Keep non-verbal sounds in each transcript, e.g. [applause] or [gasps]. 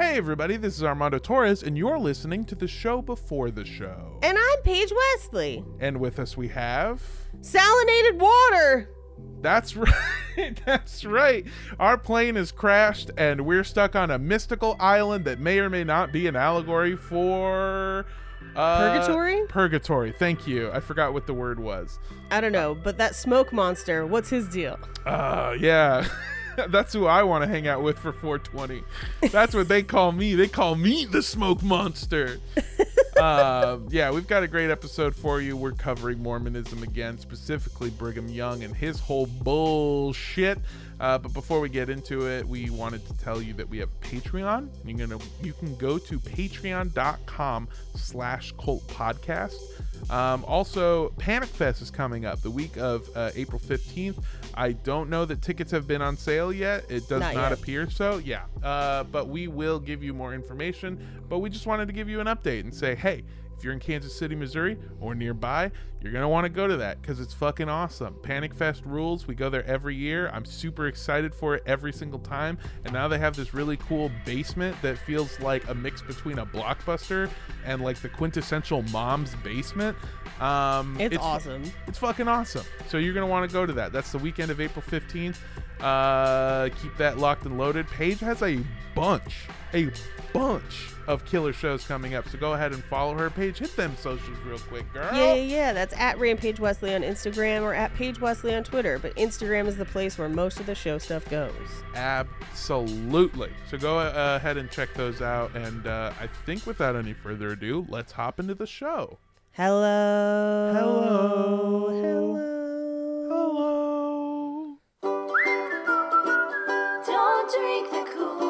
Hey, everybody, this is Armando Torres, and you're listening to the show before the show. And I'm Paige Wesley. And with us, we have. Salinated water. That's [laughs] right. That's right. Our plane has crashed, and we're stuck on a mystical island that may or may not be an allegory for. Uh, Purgatory? Purgatory. Thank you. I forgot what the word was. I don't know, but that smoke monster, what's his deal? Uh, yeah. [laughs] [laughs] That's who I want to hang out with for 420. That's what they call me. They call me the smoke monster. [laughs] uh, yeah, we've got a great episode for you. We're covering Mormonism again, specifically Brigham Young and his whole bullshit. Uh, but before we get into it, we wanted to tell you that we have Patreon. You're gonna you can go to patreon.com slash cult podcast. Um, also, Panic Fest is coming up the week of uh, April 15th. I don't know that tickets have been on sale yet. It does not, Not appear so. Yeah. Uh, but we will give you more information. But we just wanted to give you an update and say, hey, if you're in Kansas City, Missouri, or nearby, you're gonna want to go to that because it's fucking awesome. Panic Fest rules. We go there every year. I'm super excited for it every single time. And now they have this really cool basement that feels like a mix between a blockbuster and like the quintessential mom's basement. Um, It's, awesome. it's fucking awesome. So you're gonna want to go to that. That's the weekend of April 15th. Uh, keep that locked and loaded. Paige has a bunch, a bunch of killer shows coming up. So go ahead and follow her. Paige, hit them socials real quick, girl. Yeah, yeah, yeah. That's at Rampage Wesley on Instagram or at Paige Wesley on Twitter. But Instagram is the place where most of the show stuff goes. Absolutely. So go uh, ahead and check those out. And uh, I think without any further ado, let's hop into the show. Hello. Hello. Hello. Hello. Drink the Kool-Aid.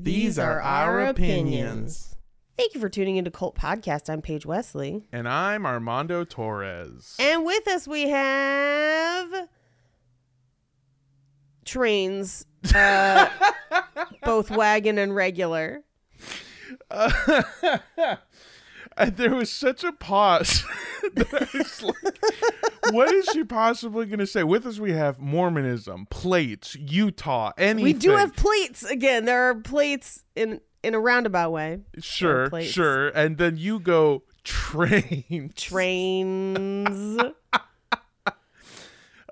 These are our opinions. Thank you for tuning into Cult Podcast. I'm Paige Wesley. And I'm Armando Torres. And with us we have trains, uh, [laughs] both wagon and regular. [laughs] And there was such a pause [laughs] that I was like, what is she possibly going to say? With us, we have Mormonism, plates, Utah, anything. We do have plates again. There are plates in in a roundabout way. Sure, sure. And then you go train. Trains. [laughs]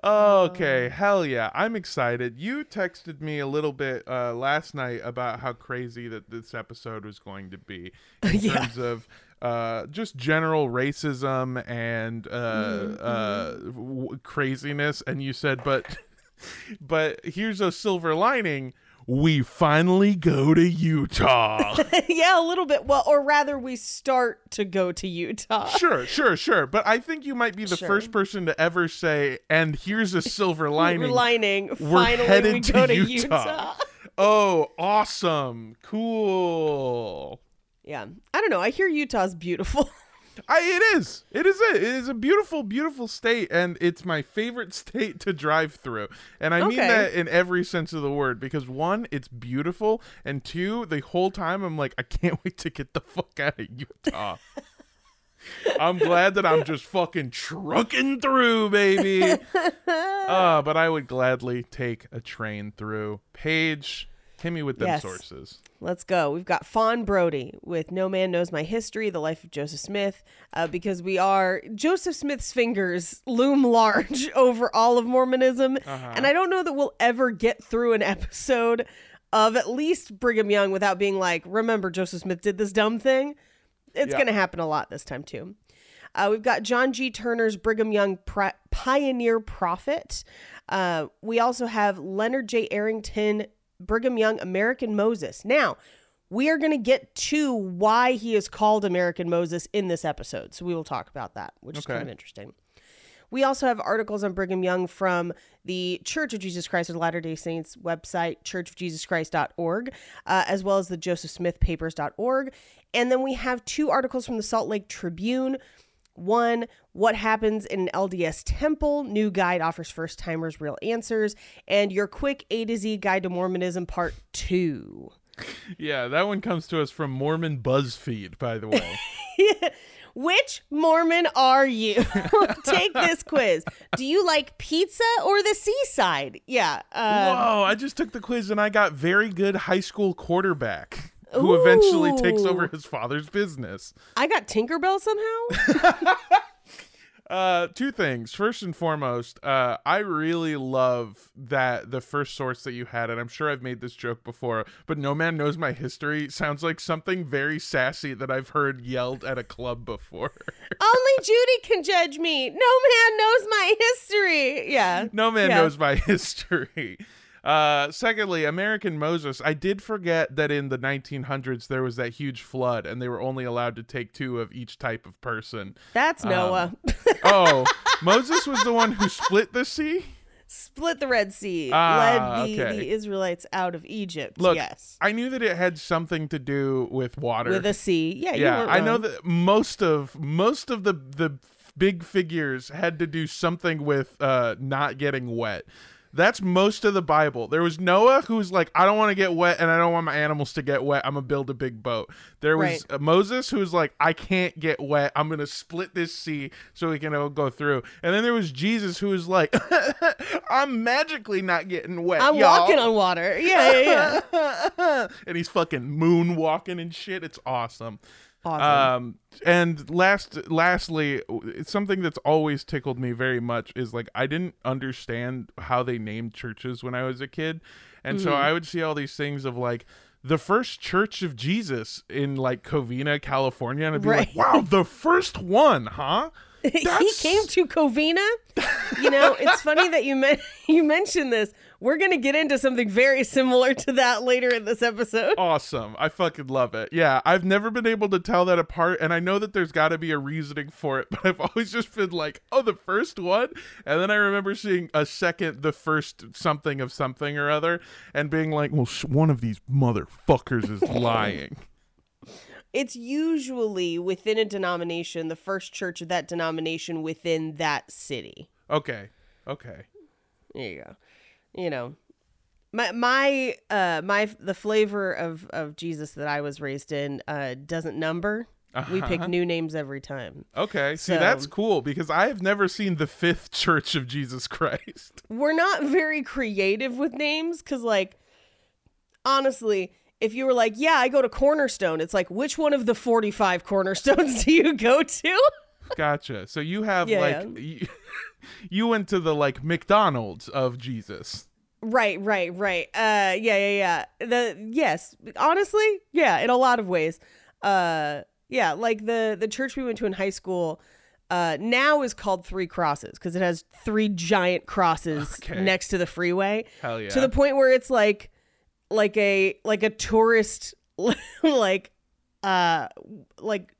Okay, hell yeah. I'm excited. You texted me a little bit uh, last night about how crazy that this episode was going to be in [laughs] Yeah. terms of uh, just general racism and uh, uh, w- craziness. And you said, but, [laughs] but here's a silver lining. We finally go to Utah. [laughs] yeah, a little bit. Well, or rather, we start to go to Utah. [laughs] sure, sure, sure. But I think you might be the Sure. first person to ever say, and here's a silver lining. Lining. We're Finally, headed we to go to Utah. Utah. Oh, awesome. Cool. Yeah, I don't know. I hear Utah's beautiful. [laughs] I, it is. It is it. It is a beautiful, beautiful state, and it's my favorite [laughs] state to drive through. And I mean that in every sense of the word because one, it's beautiful, and two, the whole time I'm like, I can't [laughs] wait to get the fuck out of Utah. I'm glad that I'm just fucking trucking through, baby. uh, but I would gladly take a train through. Paige, hit me with them Yes. sources. Let's go. We've got Fawn Brodie with No Man Knows My History, The Life of Joseph Smith, uh, because we are, Joseph Smith's fingers loom large [laughs] over all of Mormonism. Uh-huh. And I don't know that we'll ever get through an [laughs] episode of at least Brigham Young without being like, remember, Joseph Smith did this dumb thing. It's Yeah. going to happen a lot this time, too. Uh, we've got John G. Turner's Brigham Young Pri- Pioneer Prophet. Uh, we also have Leonard J. Arrington, Brigham Young, American Moses. Now, we are going to get to why he is called American Moses in this episode. So we will talk about that, which is kind of interesting. We also have articles on Brigham Young from the Church of Jesus Christ of Latter day Saints website, churchofjesuschrist.org, uh, as well as the Joseph Smith josephsmithpapers.org. And then we have two articles from the Salt Lake Tribune. One, what happens in an LDS temple? New guide offers first timers real answers. And your quick A to Z guide to Mormonism, part two. Yeah, that one comes to us from Mormon BuzzFeed, by the way. [laughs] Which Mormon are you? [laughs] Take this quiz. Do you like pizza or the seaside? Yeah. Uh, Whoa, I just took the quiz and I got very good high school quarterback who eventually takes over his father's business. I got Tinkerbell somehow. [laughs] Uh, two things. First and foremost, uh, I really love that the first source that you had, and I'm sure I've made this joke before, but no man knows my history sounds like something very sassy that I've heard yelled at a club before. [laughs] Only Judy can judge me. No man knows my history. Yeah. no man Yeah. knows my history. Uh, secondly, American Moses. I did forget that in the 1900s there was that huge flood, and they were only allowed to take two of each type of person. That's Noah. [laughs] Oh, [laughs] Moses was the one who split the sea. Split the Red Sea. Ah, led the, okay. the Israelites out of Egypt. Look, yes. I knew that it had something to do with water. With a sea. Yeah, yeah, I know that most of most of the the big figures had to do something with uh not getting wet. That's most of the Bible. There was Noah who's like, I don't want to get wet and I don't want my animals to get wet. I'm gonna build a big boat. There was Right. uh, Moses who's like, I can't get wet. I'm gonna split this sea so we can all go through. And then there was Jesus who was like, [laughs] I'm magically not getting wet. I'm y'all." walking on water. Yeah, yeah, yeah. [laughs] and he's fucking moonwalking and shit. It's awesome. Awesome. Um, and last, lastly, it's something that's always tickled me very much is like I didn't understand how they named churches when I was a kid, and Mm-hmm. so I would see all these things of like the first Church of Jesus in like Covina, California, and I'd be Right. like, wow, the first one, huh? [laughs] he came to Covina. You know, it's funny that you men- [laughs] you mentioned this. We're gonna get into something very similar to that later in this episode. awesome. I fucking love it. Yeah, I've never been able to tell that apart, and I know that there's got to be a reasoning for it, [laughs] but I've always just been like, oh, the first one, and then I remember seeing a second, the first something of something or other, and being like, well, sh- one of these motherfuckers is [laughs] lying. It's usually within a denomination, the first church of that denomination within that city. Okay, okay. There you go. You know, my my uh my the flavor of of Jesus that I was raised in uh doesn't number. We pick Uh-huh. new names every time. Okay, see, So- that's cool because I have never seen the fifth [laughs] Church of Jesus Christ. We're not very creative with names cuz like honestly, if you were like, "Yeah, I go to Cornerstone." It's like, "Which one of the 45 cornerstones [laughs] do you go to?" Gotcha. So you have Yeah, like, You, [laughs] you went to the like McDonald's of Jesus. Right, right, right. Uh yeah, yeah, yeah. The yes, honestly, yeah, in a lot of ways. Uh yeah, like the the church we went to in high school uh now is called Three Crosses because it has three giant crosses Okay. next to the freeway. Hell yeah. To the point where it's like like a like a tourist [laughs] like uh like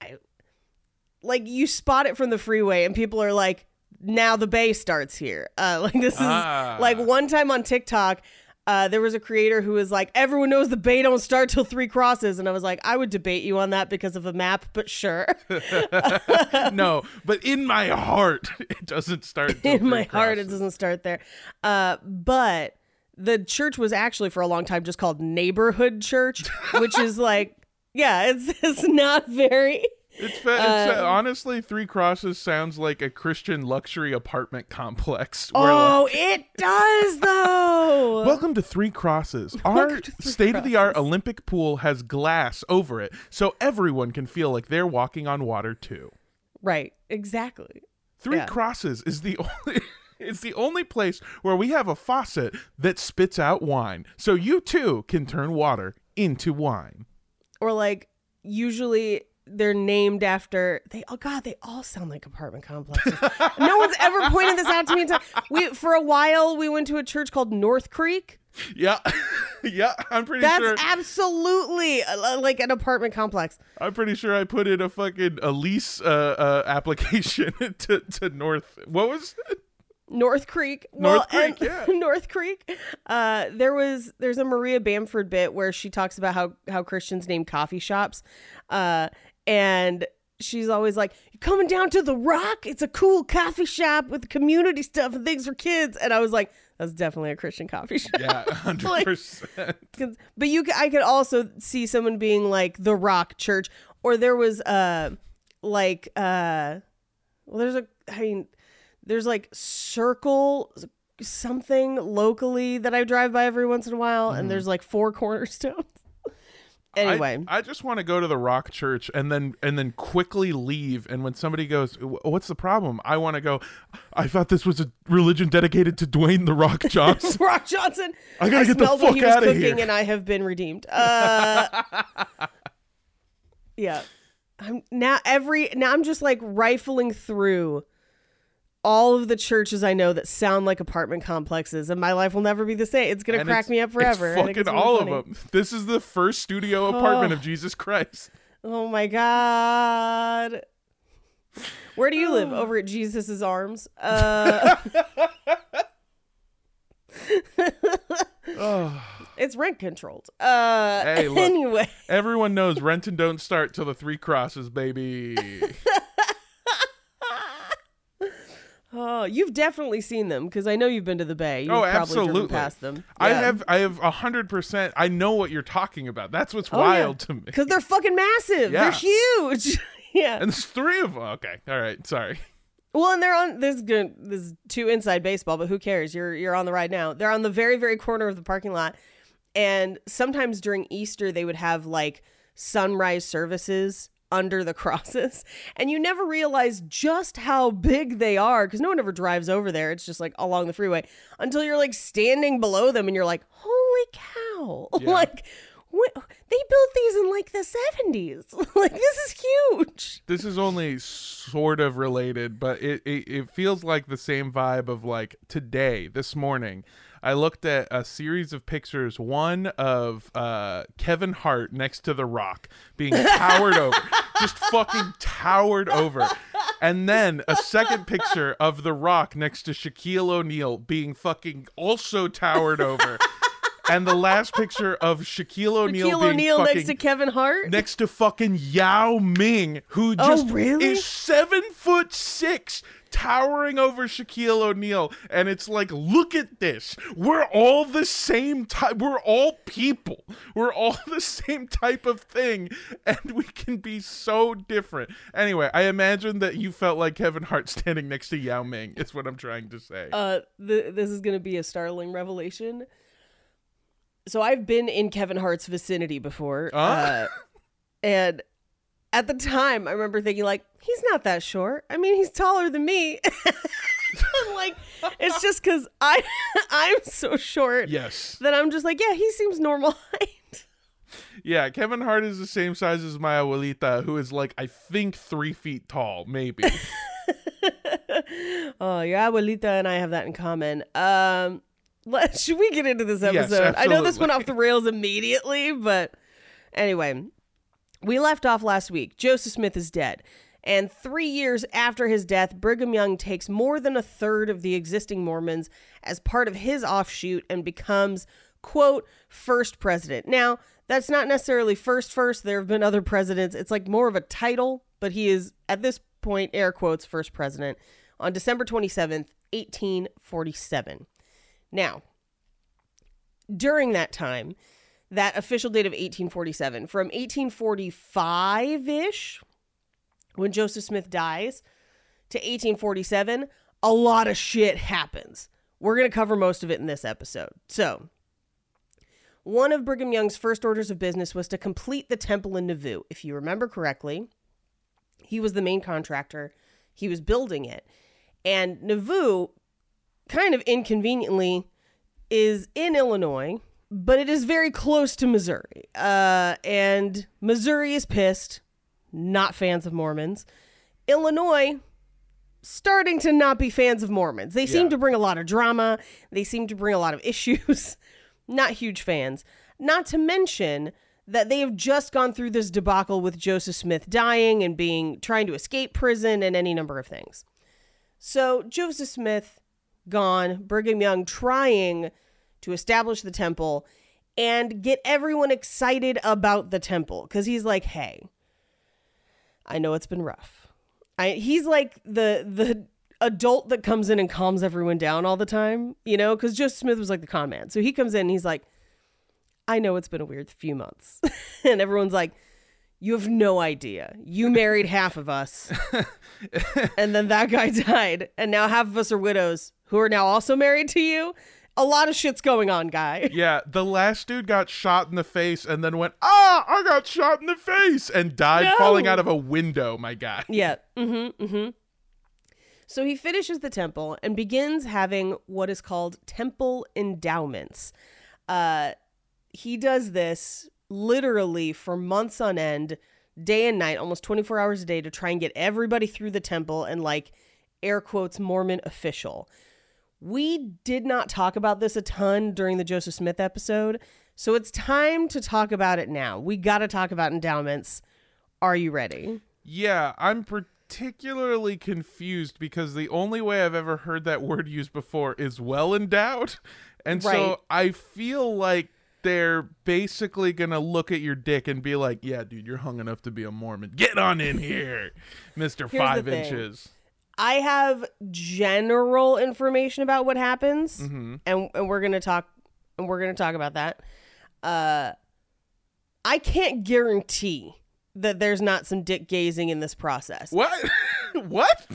I, like you spot it from the freeway and people are like now the bay starts here uh [laughs] like this is Ah. like one time on tiktok uh, there was a creator who was like, everyone knows the bay don't start till three crosses. And I was like, I would debate you on that because of a map, but sure. [laughs] no, but in my heart, [laughs] it doesn't start. in my heart, it doesn't start there. Uh, but the church was actually for a long time just called Neighborhood Church, which is like, yeah, it's it's not very. It's, fa- it's Uh, honestly three crosses sounds like a Christian luxury apartment complex. [laughs] where, like, Oh, it does though. [laughs] Welcome to Three Crosses. [laughs] Our Welcome to Three state of the art Olympic pool has glass over it, so everyone can feel like they're walking on water too. right, exactly. Three Yeah. Crosses is the only it's the only place where we have a faucet that spits out wine, so you too can turn water into wine. Or like usually they're named after they oh god they all sound like apartment complexes no one's ever pointed this out to me we for a while we went to a church called north creek Yeah. [laughs] yeah, I'm pretty That's sure. That's absolutely uh, like an apartment complex. I'm pretty sure I put in a fucking a lease uh, uh [laughs] application to to North. What was it? North Creek. North well, Creek, yeah. [laughs] North Creek. Uh, there was there's a Maria Bamford bit where she talks about how how Christians name coffee shops, uh, and she's always like, "You coming down to the Rock? It's a cool coffee shop with community stuff and things for kids." And I was like, "That's definitely a Christian coffee shop." Yeah, [laughs] hundred percent. [laughs] 'Cause- but you, I could also see someone being like the Rock Church, or there was uh, like uh, well, there's a, I mean, there's like Circle something locally that I drive by every once in a while, and there's like four cornerstones. [laughs] anyway, I, I just want to go to the Rock Church and then and then quickly leave. And when somebody goes, "What's the problem?" I want to go. I thought this was a religion dedicated to Dwayne the Rock [laughs] Johnson. Rock Johnson. I gotta get the fuck outta cooking, here. and I have been redeemed. Uh, [laughs] yeah, I'm now every now I'm just like rifling through all of the churches I know that sound like apartment complexes, and my life will never be the same. It's gonna And crack me up forever. It's I think fucking really all funny. of them. This is the first studio [sighs] apartment of Jesus Christ. Oh my god. Where do you live? [sighs] Over at Jesus's arms. Uh, Oh, [laughs] [laughs] [sighs] it's rent controlled. Uh, Hey, look. [laughs] anyway. everyone knows rent and don't start till the three crosses, baby. Oh, you've definitely seen them because I know you've been to the Bay. You've oh, probably absolutely. driven past them. I have, I have a hundred percent. I know what you're talking about. That's what's oh, wild to me. because they're fucking massive. Yeah. They're huge. [laughs] yeah. And there's three of them. Okay, all right. Sorry. Well, and they're on this. is Good. This is too inside baseball, but who cares? You're you're on the ride now. They're on the very very corner of the parking lot, and sometimes during Easter they would have like sunrise services under the crosses, [laughs] and you never realize just how big they are because no one ever drives over there. It's just like along the freeway until you're like standing below them, and you're like, holy cow! [laughs] Yeah. like. What, they built these in like the 70s. [laughs] like this is huge. this is only sort of related, but it, it, it feels like the same vibe of like today, this morning. I looked at a series of pictures, one of uh, Kevin Hart next to The Rock being towered [laughs] over, just fucking towered over. And then a second picture of The Rock next to Shaquille O'Neal being fucking also towered over. And the last picture of Shaquille O'Neal Shaquille being O'Neal fucking next to Kevin Hart. next to fucking Yao Ming, who Oh, just really? is seven foot six, towering over Shaquille O'Neal. And it's like, look at this. We're all the same type. We're all people. We're all [laughs] the same type of thing. And we can be so different. Anyway, I imagine that you felt like Kevin Hart [laughs] standing next to Yao Ming, is what I'm trying to say. uh th- this is going to be a startling revelation so i've been in kevin hart's vicinity before Huh? uh, and at the time i remember thinking like he's not that short. I mean he's taller than me. [laughs] Like it's just because i [laughs] i'm so short yes. that i'm just like yeah he seems normal height. [laughs] Yeah, Kevin Hart is the same size as my abuelita, who is like, I think three feet tall, maybe. oh your abuelita and i have that in common. Um let, should we get into this Yes, episode? I know this went off the rails immediately but anyway we left off last week. Joseph smith is dead and three years after his death brigham young takes more than a third of the existing mormons as part of his offshoot and becomes quote first president. Now that's not necessarily first first. There have been other presidents. It's like more of a title but he is at this point air quotes first president on december 27th 1847 now during that time that official date of 1847 from 1845-ish when joseph smith dies to 1847 a lot of shit happens we're going to cover most of it in this episode so one of Brigham Young's first orders of business was to complete the temple in Nauvoo. If you remember correctly, he was the main contractor, he was building it. And Nauvoo, kind of inconveniently, is in Illinois, but it is very close to Missouri. Uh, and Missouri is pissed, not fans of Mormons. Illinois, starting to not be fans of Mormons. They seem to bring a lot of drama, they seem to bring a lot of [laughs] issues. not huge fans. Not to mention that they have just gone through this debacle with Joseph Smith dying and being trying to escape prison and any number of things. So Joseph Smith gone, Brigham Young trying to establish the temple and get everyone excited about the temple because he's like, hey, I know it's been rough. I, he's like the the adult that comes in and calms everyone down all the time, you know, because Joseph Smith was like the con man. So he comes in and he's like, I know it's been a weird few months. [laughs] and everyone's like, You have no idea. You married half of us. [laughs] and then that guy [laughs] died. And now half of us are widows who are now also married to you. A lot of shit's going on, guy. [laughs] Yeah, the last dude got shot in the face and then went, ah, I got shot in the face and died No. falling out of a window, my guy. Yeah. Mm-hmm. Mm-hmm. So he finishes the temple and begins having what is called temple endowments. Uh, he does this literally for months on end, day and night, almost 24 hours a day to try and get everybody through the temple and like air quotes Mormon official. We did not talk about this a ton during the Joseph Smith episode, so it's time to talk about it now. We got to talk about endowments. Are you ready? Yeah, I'm particularly confused because the only way I've ever heard that word used before is well endowed. And Right. so I feel like they're basically going to look at your dick and be like, yeah, dude, you're hung enough to be a Mormon. Get on in here, [laughs] Mr. the Five. Inches. I have general information about what happens, Mm-hmm. and and we're gonna talk, and we're gonna talk about that. Uh, I can't guarantee that there's not some dick gazing in this process. What? [laughs] what?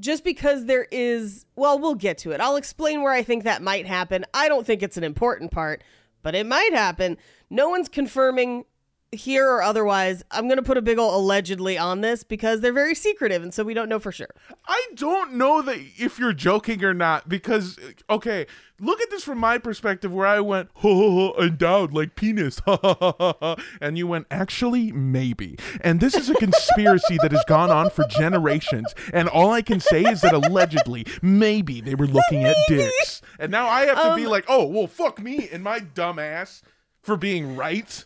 Just because there is, well, we'll get to it. I'll explain where I think that might happen. I don't think it's an important part, but it might happen. No one's confirming here or otherwise. I'm gonna put a big ol' allegedly on this because they're very secretive, and so we don't know for sure. I don't know that if you're joking or not because okay, look at this from my perspective where I went ho, ho, ho, endowed like penis ha, ha, ha, ha, ha," and you went actually maybe and this is a conspiracy that has gone on for generations and all I can say is that allegedly maybe they were looking at dicks and now I have to be Um, like oh well fuck me and my dumb ass for being right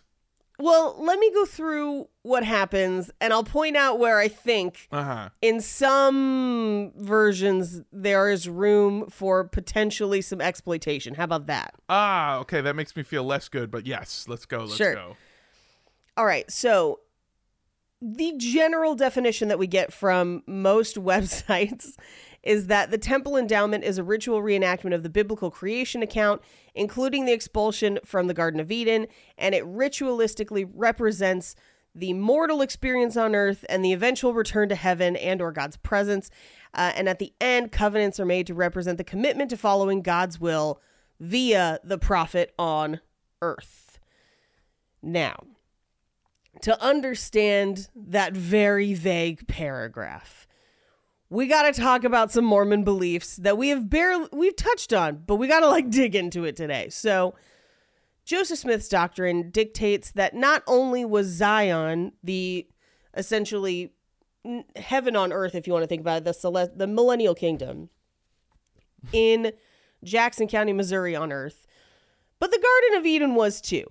Well, let me go through what happens, and I'll point out where I think uh huh in some versions there is room for potentially some exploitation. How about that? ah okay that makes me feel less good but yes let's go let's Sure. go All right, so the general definition that we get from most [laughs] websites is that the temple endowment is a ritual reenactment of the biblical creation account, including the expulsion from the Garden of Eden, and it ritualistically represents the mortal experience on earth and the eventual return to heaven and or God's presence. Uh, and at the end, covenants are made to represent the commitment to following God's will via the prophet on earth. Now, to understand that very vague paragraph. We got to talk about some Mormon beliefs that we have barely we've touched on, but we got to like [laughs] dig into it today. So, Joseph Smith's doctrine dictates that not only was Zion the essentially heaven on earth if you want to think about it, the the millennial kingdom in Jackson County, Missouri on earth, but the Garden of Eden was too.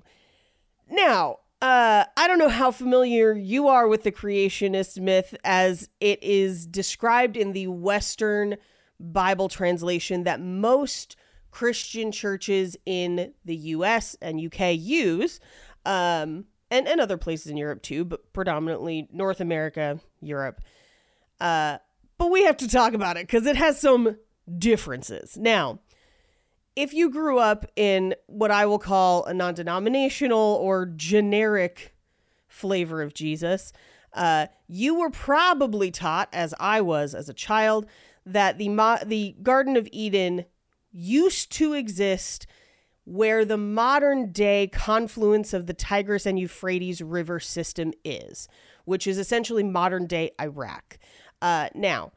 Now, uh, I don't know how familiar you are with the creationist myth as it is described in the Western Bible translation that most Christian churches in the US and UK use, um, and, and other places in Europe too, but predominantly North America, Europe. Uh, but we have to talk about it because it has some differences. Now, if you grew up in what I will call a non denominational or generic flavor of Jesus, uh, you were probably taught, as I was as a child, that the, mo- the Garden of Eden used to exist where the modern day confluence of the Tigris and Euphrates river system is, which is essentially modern day Iraq. Uh, now,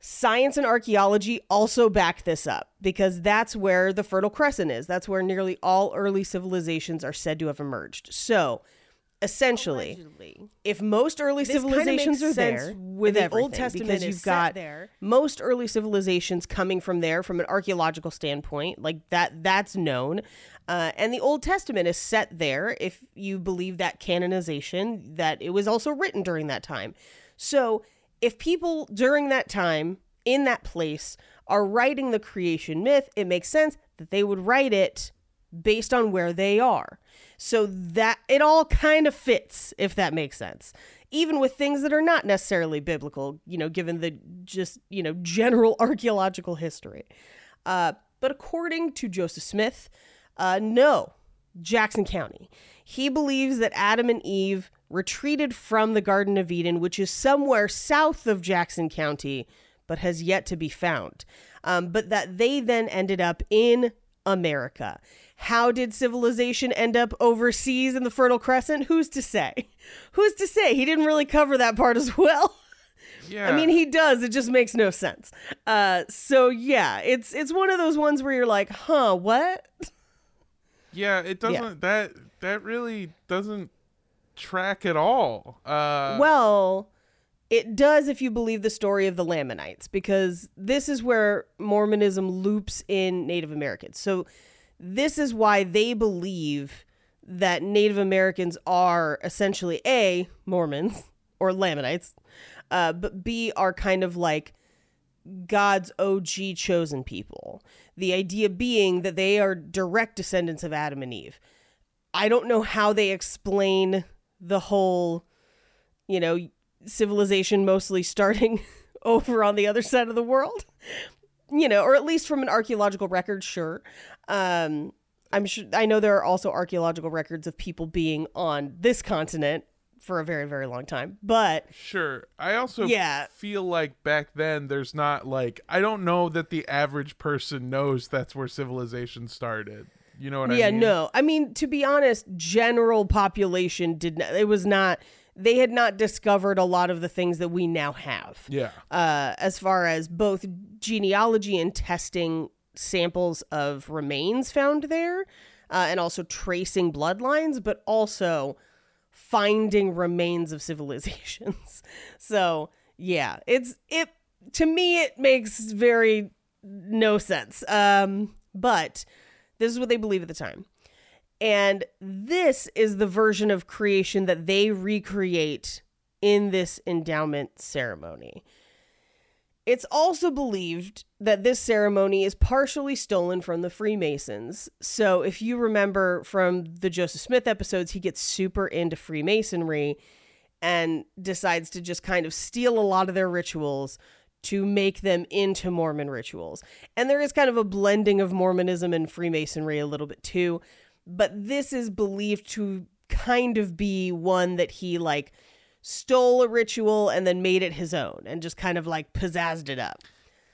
Science and archaeology also back this up because that's where the Fertile Crescent is. That's where nearly all early civilizations are said to have emerged. So, essentially, if most early This civilizations are there with the Old Testament because you've got there. most early civilizations coming from there from an archaeological standpoint, like that that's known. Uh, and the Old Testament is set there if you believe that canonization, that it was also written during that time. So if people during that time in that place are writing the creation myth, it makes sense that they would write it based on where they are. So that it all kind of fits, if that makes sense. Even with things that are not necessarily biblical, you know, given the just, you know, general [laughs] archaeological history. Uh, but according to Joseph Smith, uh, no, Jackson County. He believes that Adam and Eve retreated from the Garden of Eden, which is somewhere south of Jackson County, but has yet to be found. Um, but that they then ended up in America. How did civilization end up overseas in the Fertile Crescent? Who's to say? [laughs] Who's to say? He didn't really cover that part as well. Yeah. [laughs] I mean, he does. It just makes no sense. Uh, so yeah, it's it's one of those ones where you're like, huh, what? [laughs] yeah, it doesn't that that really doesn't track at all. Uh Well, it does if you believe the story of the Lamanites, because this is where Mormonism loops in Native Americans. So, this is why they believe that Native Americans are essentially A, Mormons or Lamanites, uh, but B, are kind of like God's OG chosen people. The idea being that they are direct descendants of Adam and Eve. I don't know how they explain the whole, you know, civilization mostly starting [laughs] over on the other side of the world. You know, or at least from an archaeological record, sure. Um, I'm sure I know there are also archaeological records of people being on this continent for a very, very long time. But Sure. I also Yeah. feel like back then there's not like I don't know that the average person knows that's where civilization started. You know what yeah, I mean? Yeah, no. I mean, to be honest, general population did not. It was not. They had not discovered a lot of the things that we now have. Yeah. uh, as far as both genealogy and testing samples of remains found there, uh, and also tracing bloodlines, but also finding remains of civilizations. [laughs] so yeah, it's it to me it makes very no sense. Um, but this is what they believe at the time. And this is the version of creation that they recreate in this endowment ceremony. It's also believed that this ceremony is partially stolen from the Freemasons. So, if you remember from the Joseph Smith episodes, he gets super into Freemasonry and decides to just kind of steal a lot of their rituals to make them into Mormon rituals. And there is kind of a blending of Mormonism and Freemasonry a little bit too. But this is believed to kind of be one that he like stole a ritual and then made it his own and just kind of like pizzazzed it up.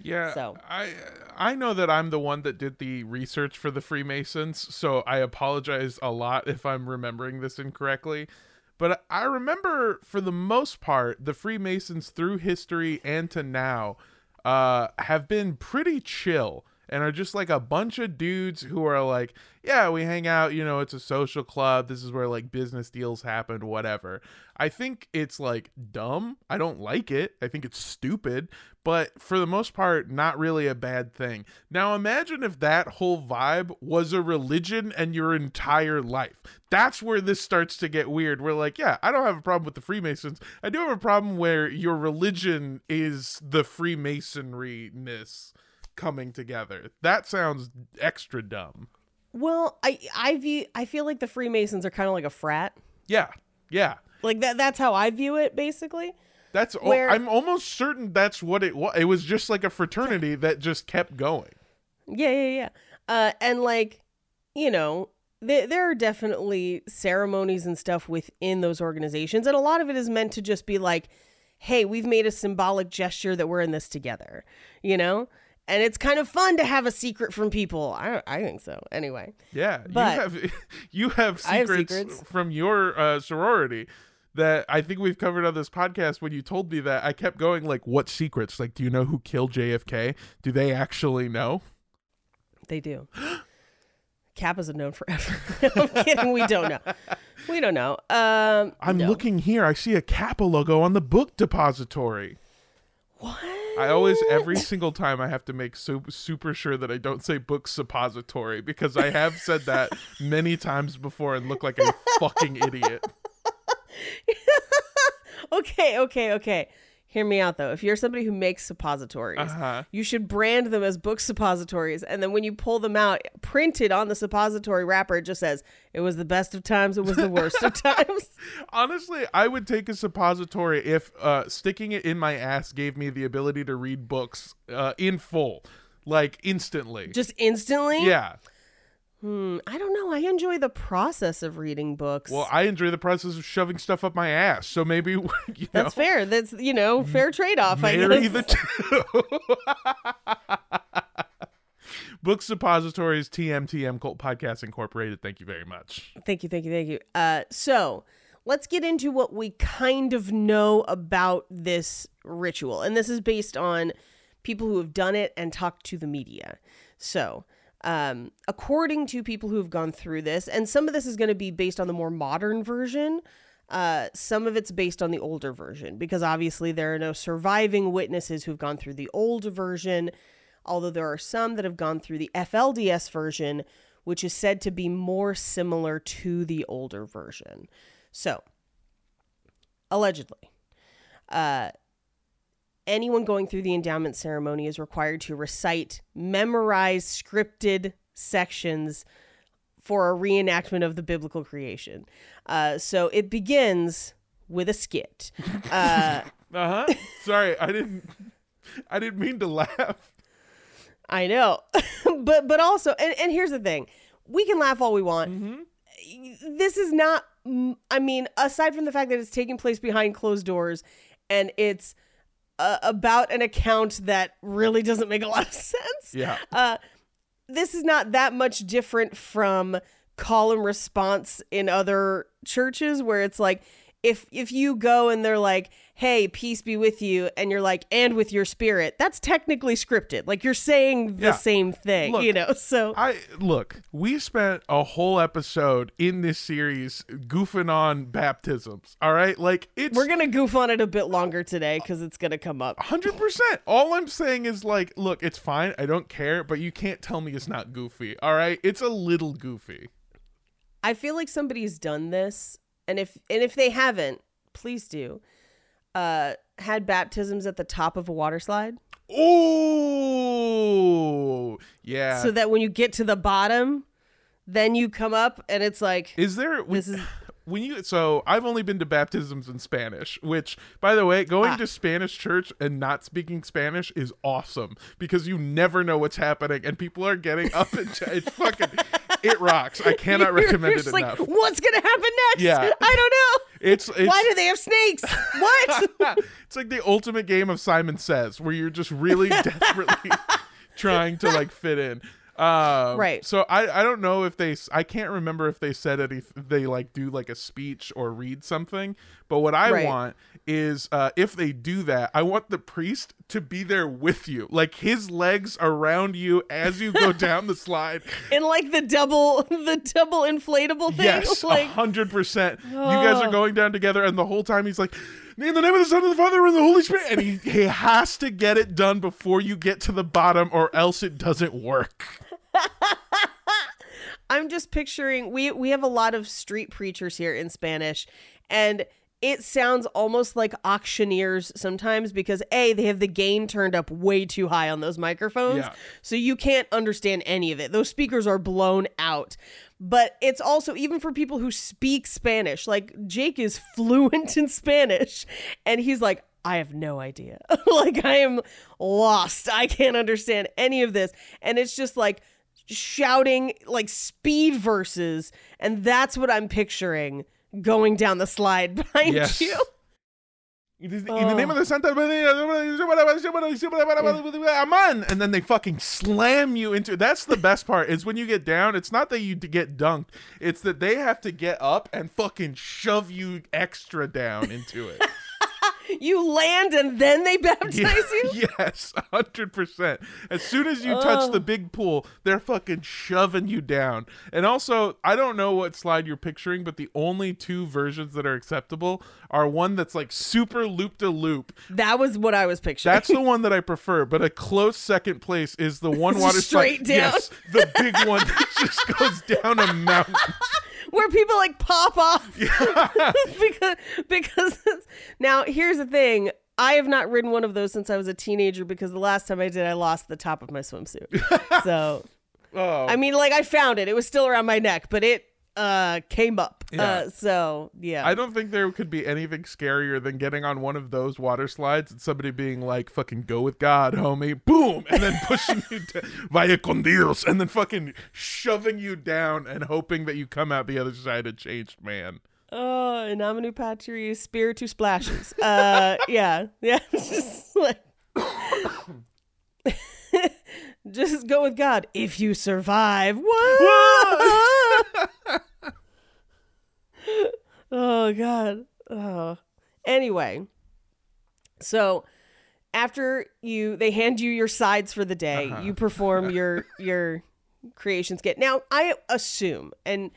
Yeah, So- I I know that I'm the one that did the research for the Freemasons, so I apologize a lot if I'm remembering this incorrectly. But I remember, for the most part, the Freemasons through history and to now uh, have been pretty chill and are just like a bunch of dudes who are like, yeah, we hang out, you know, it's a social club. This is where like business deals happen, whatever. I think it's like dumb. I don't like it. I think it's stupid, but for the most part, not really a bad thing. Now, imagine if that whole vibe was a religion and your entire life. That's where this starts to get weird. We're like, yeah, I don't have a problem with the Freemasons. I do have a problem where your religion is the Freemasonry ness coming together. That sounds extra dumb. Well, I I view I feel like the Freemasons are kind of like a frat. Yeah. Yeah. Like that that's how I view it basically. That's Where- I'm almost certain that's what it was. It was just like a fraternity that just kept going. Yeah, yeah, yeah. Uh, and like, you know, there there are definitely ceremonies and stuff within those organizations, and a lot of it is meant to just be like, "Hey, we've made a symbolic gesture that we're in this together," you know. And it's kind of fun to have a secret from people. I I think so. Anyway, Yeah, But- you have [laughs] you have I have secrets, secrets. from your uh, sorority that I think we've covered on this podcast. When you told me that, I kept going like, "What secrets? Like, do you know who killed JFK? Do they actually know?" they do. [gasps] Kappas have known forever. [laughs] I'm kidding. We don't know. We don't know. Um, I'm no. looking here. I see a Kappa logo on the book depository. What? I always every [laughs] single time I have to make super, super sure that I don't say book suppository because I have said that [laughs] many times before and look like a fucking idiot. [laughs] Okay, okay, okay. Hear me out though. If you're somebody who makes suppositories, Uh-huh. you should brand them as book suppositories, and then when you pull them out, printed on the suppository wrapper, it just says, "It was the best of times. It was the worst of [laughs] times." Honestly, I would take a suppository if uh, sticking it in my ass gave me the ability to read books uh, in full, like instantly. Just instantly. yeah. Hmm, I don't know. I enjoy the process of reading books. Well, I enjoy the process of shoving stuff up my ass, so maybe [laughs] you know, That's fair. That's you know fair trade off. I guess. the two. [laughs] Book suppositories, TMTM Cult Podcast Incorporated. Thank you very much. Thank you, thank you, thank you. Uh, so let's get into what we kind of know about this ritual, and this is based on people who have done it and talked to the media. So. Um, according to people who have gone through this, and some of this is going to be based on the more modern version, uh, some of it's based on the older version because obviously there are no surviving witnesses who've gone through the old version, although there are some that have gone through the FLDS version, which is said to be more similar to the older version. So, allegedly, uh, anyone going through the endowment ceremony is required to recite memorized scripted sections for a reenactment of the biblical creation. Uh, so it begins with a skit. Uh, [laughs] Uh huh. Sorry, I didn't. I didn't mean to laugh. I know, [laughs] but but also, and, and here's the thing: we can laugh all we want. This is not. I mean, aside from the fact that it's taking place behind closed doors, and it's uh, about an account that really doesn't make a lot of [laughs] sense. Yeah. Uh, this is not that much different from call and response in other churches where it's like if if you go and they're like hey peace be with you and you're like and with your spirit that's technically scripted like you're saying the Yeah. same thing Look, you know [laughs] so I look. We spent a whole episode in this series goofing on baptisms. All right, like it's we're gonna goof on it a bit longer today because it's gonna come up Hundred percent. All I'm saying is like, look, it's fine. I don't care, but you can't tell me it's not goofy. All right, it's a little goofy. i feel like somebody's done this and if and if they haven't please do uh had baptisms at the top of a water slide Ooh, yeah. so that when you get to the bottom, then you come up and it's like is there? When, This is- [sighs] when you so I've only been to baptisms in Spanish, which by the way, going Ah. to Spanish church and not speaking Spanish is awesome because you never know what's happening and people are getting up and it's fucking [laughs] it rocks. I cannot you're- recommend you're it enough. like, what's gonna happen next? Yeah. I don't know. It's it's Why do they have snakes? What? [laughs] it's like the ultimate game of Simon Says, where you're just really [laughs] desperately trying to like fit in. Um, Right. So I I don't know if they s- I can't remember if they said any they like do like a speech or read something. But what I Right. want is uh, if they do that, I want the priest to be there with you, like his legs around you as you go down the slide. [laughs] and like the double, [laughs] the double inflatable thing. Yes, [laughs] like hundred percent. You guys are going down together, and the whole time he's like, "In the name of the Son, and the Father, and the Holy Spirit," and he he has to get it done before you get to the bottom, or else it doesn't work. [laughs] I'm just picturing we we have a lot of street preachers here in Spanish, and it sounds almost like auctioneers sometimes because a they have the gain turned up way too high on those microphones, Yeah. so you can't understand any of it. Those speakers are blown out. But it's also even for people who speak Spanish. Like Jake is [laughs] fluent in Spanish, and he's like. I have no idea. [laughs] like I am lost. I can't understand any of this. And it's just like shouting like speed verses and that's what i'm picturing going down the slide [laughs] behind Yes. you In the the name of oh. the Santa, Amen, and then they fucking slam you into. That's the best part. Is when you get down. It's not that you get dunked. It's that they have to get up and fucking shove you extra down into it. [laughs] You land and then they baptize you? [laughs] yes, hundred percent. As soon as you touch Oh. the big pool, they're fucking shoving you down. And also, I don't know what slide you're picturing, but the only two versions that are acceptable are one that's like super loop to loop. That was what I was picturing. That's the [laughs] one that I prefer. But a close second place is the one [laughs] water Straight slide. down. Yes, the big one that just goes down a mountain. Where people like pop off. [laughs] Because because now here's the thing. I have not ridden one of those since i was a teenager because the last time i did i lost the top of my swimsuit. [laughs] So Oh, i mean like i found it. It was still around my neck but it uh came up Yeah. uh so yeah I don't think there could be anything scarier than getting on one of those water slides and somebody being like, fucking go with God, homie. Boom. And then [laughs] pushing you to vaya con Dios and then fucking shoving you down and hoping that you come out the other side a changed man. oh in nomine patri spiritu splashes uh [laughs] yeah yeah [laughs] just like just go with god. If you survive. What [laughs] oh god. Oh. Anyway so after you they hand you your sides for the day. Uh-huh. you perform your [laughs] your creation skit. Now i assume and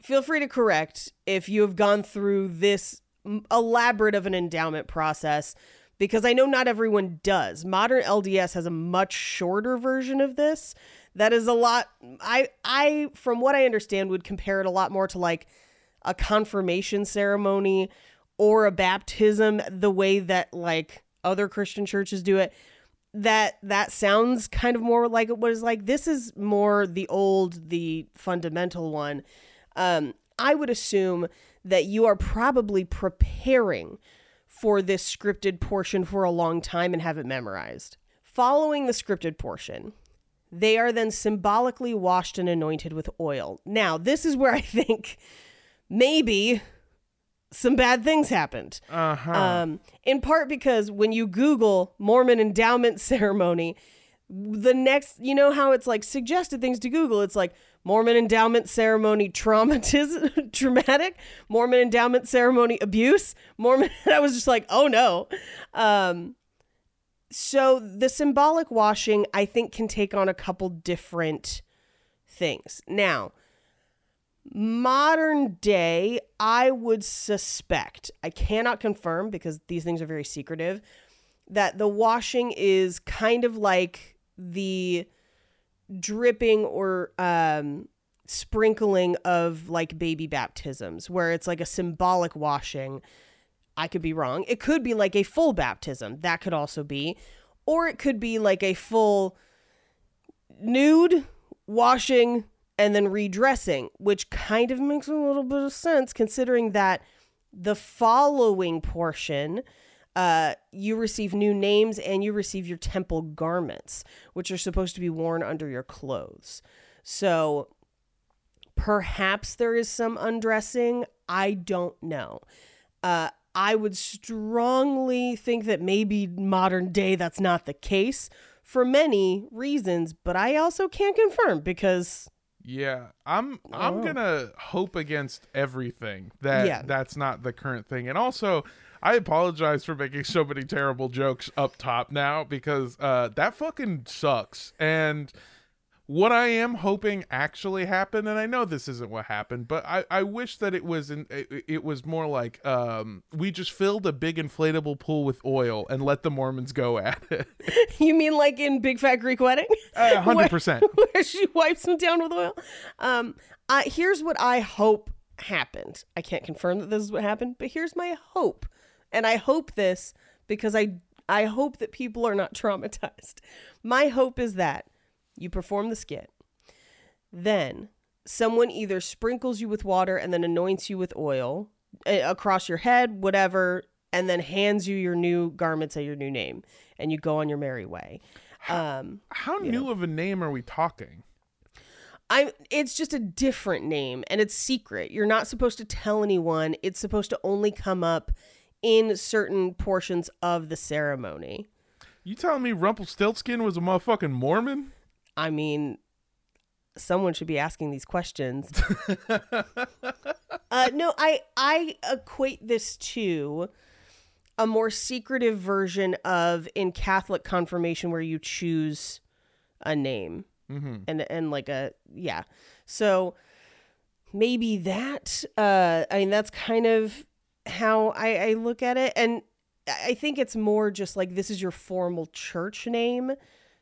feel free to correct if you have gone through this elaborate of an endowment process because I know not everyone does. Modern LDS has a much shorter version of this. That is a lot I I from what I understand would compare it a lot more to like a confirmation ceremony or a baptism the way that like other Christian churches do it. That that sounds kind of more like it was like. This is more the old the fundamental one. Um i would assume that you are probably preparing for this scripted portion for a long time and have it memorized. Following the scripted portion they are then symbolically washed and anointed with oil. Now this is where i think maybe some bad things happened. Uh-huh. um, in part because when you Google Mormon endowment [laughs] ceremony, the next, you know how it's like suggested things to Google. It's like Mormon endowment ceremony traumatism, [laughs] traumatic, Mormon endowment ceremony abuse, Mormon. [laughs] I was just like, oh no. Um, so the symbolic washing, I think, can take on a couple different things. Now, modern day, I would suspect, I cannot confirm because these things are very secretive, that the washing is kind of like the dripping or um, sprinkling of like baby baptisms, where it's like a symbolic washing. I could be wrong. It could be like a full baptism. That could also be. Or it could be like a full nude washing and then redressing, which kind of makes a little bit of sense considering that the following portion uh, you receive new names and you receive your temple garments, which are supposed to be worn under your clothes. So perhaps there is some undressing. I don't know. Uh, I would strongly think that maybe modern day that's not the case for many reasons, but I also can't confirm because Yeah, I'm I'm Oh. gonna hope against everything that Yeah. that's not the current thing. And also, I apologize for making so many terrible jokes up top now because uh, that fucking sucks. And what I am hoping actually happened, and I know this isn't what happened, but I, I wish that it was in, it, it was more like um, we just filled a big inflatable pool with oil and let the Mormons go at it. [laughs] you mean like in Big Fat Greek Wedding? A hundred percent. [laughs] where she wipes them down with oil. Um, I, here's what I hope happened. I can't confirm that this is what happened, but here's my hope, and I hope this because I I hope that people are not [laughs] traumatized. My hope is that you perform the skit, then someone either sprinkles you with water and then anoints you with oil uh, across your head, whatever, and then hands you your new garments and your new name, and you go on your merry way. Um, How new of a name are we talking? I it's just a different name and it's secret. You're not supposed to tell anyone. It's supposed to only come up in certain portions of the ceremony. You telling me Rumpelstiltskin was a motherfucking Mormon? I mean, someone should be asking these questions. [laughs] uh, no, I I equate this to a more secretive version of in Catholic confirmation where you choose a name Mm-hmm. and and like a yeah. So maybe that uh I mean that's kind of how I, I look at it and I think it's more just like this is your formal church name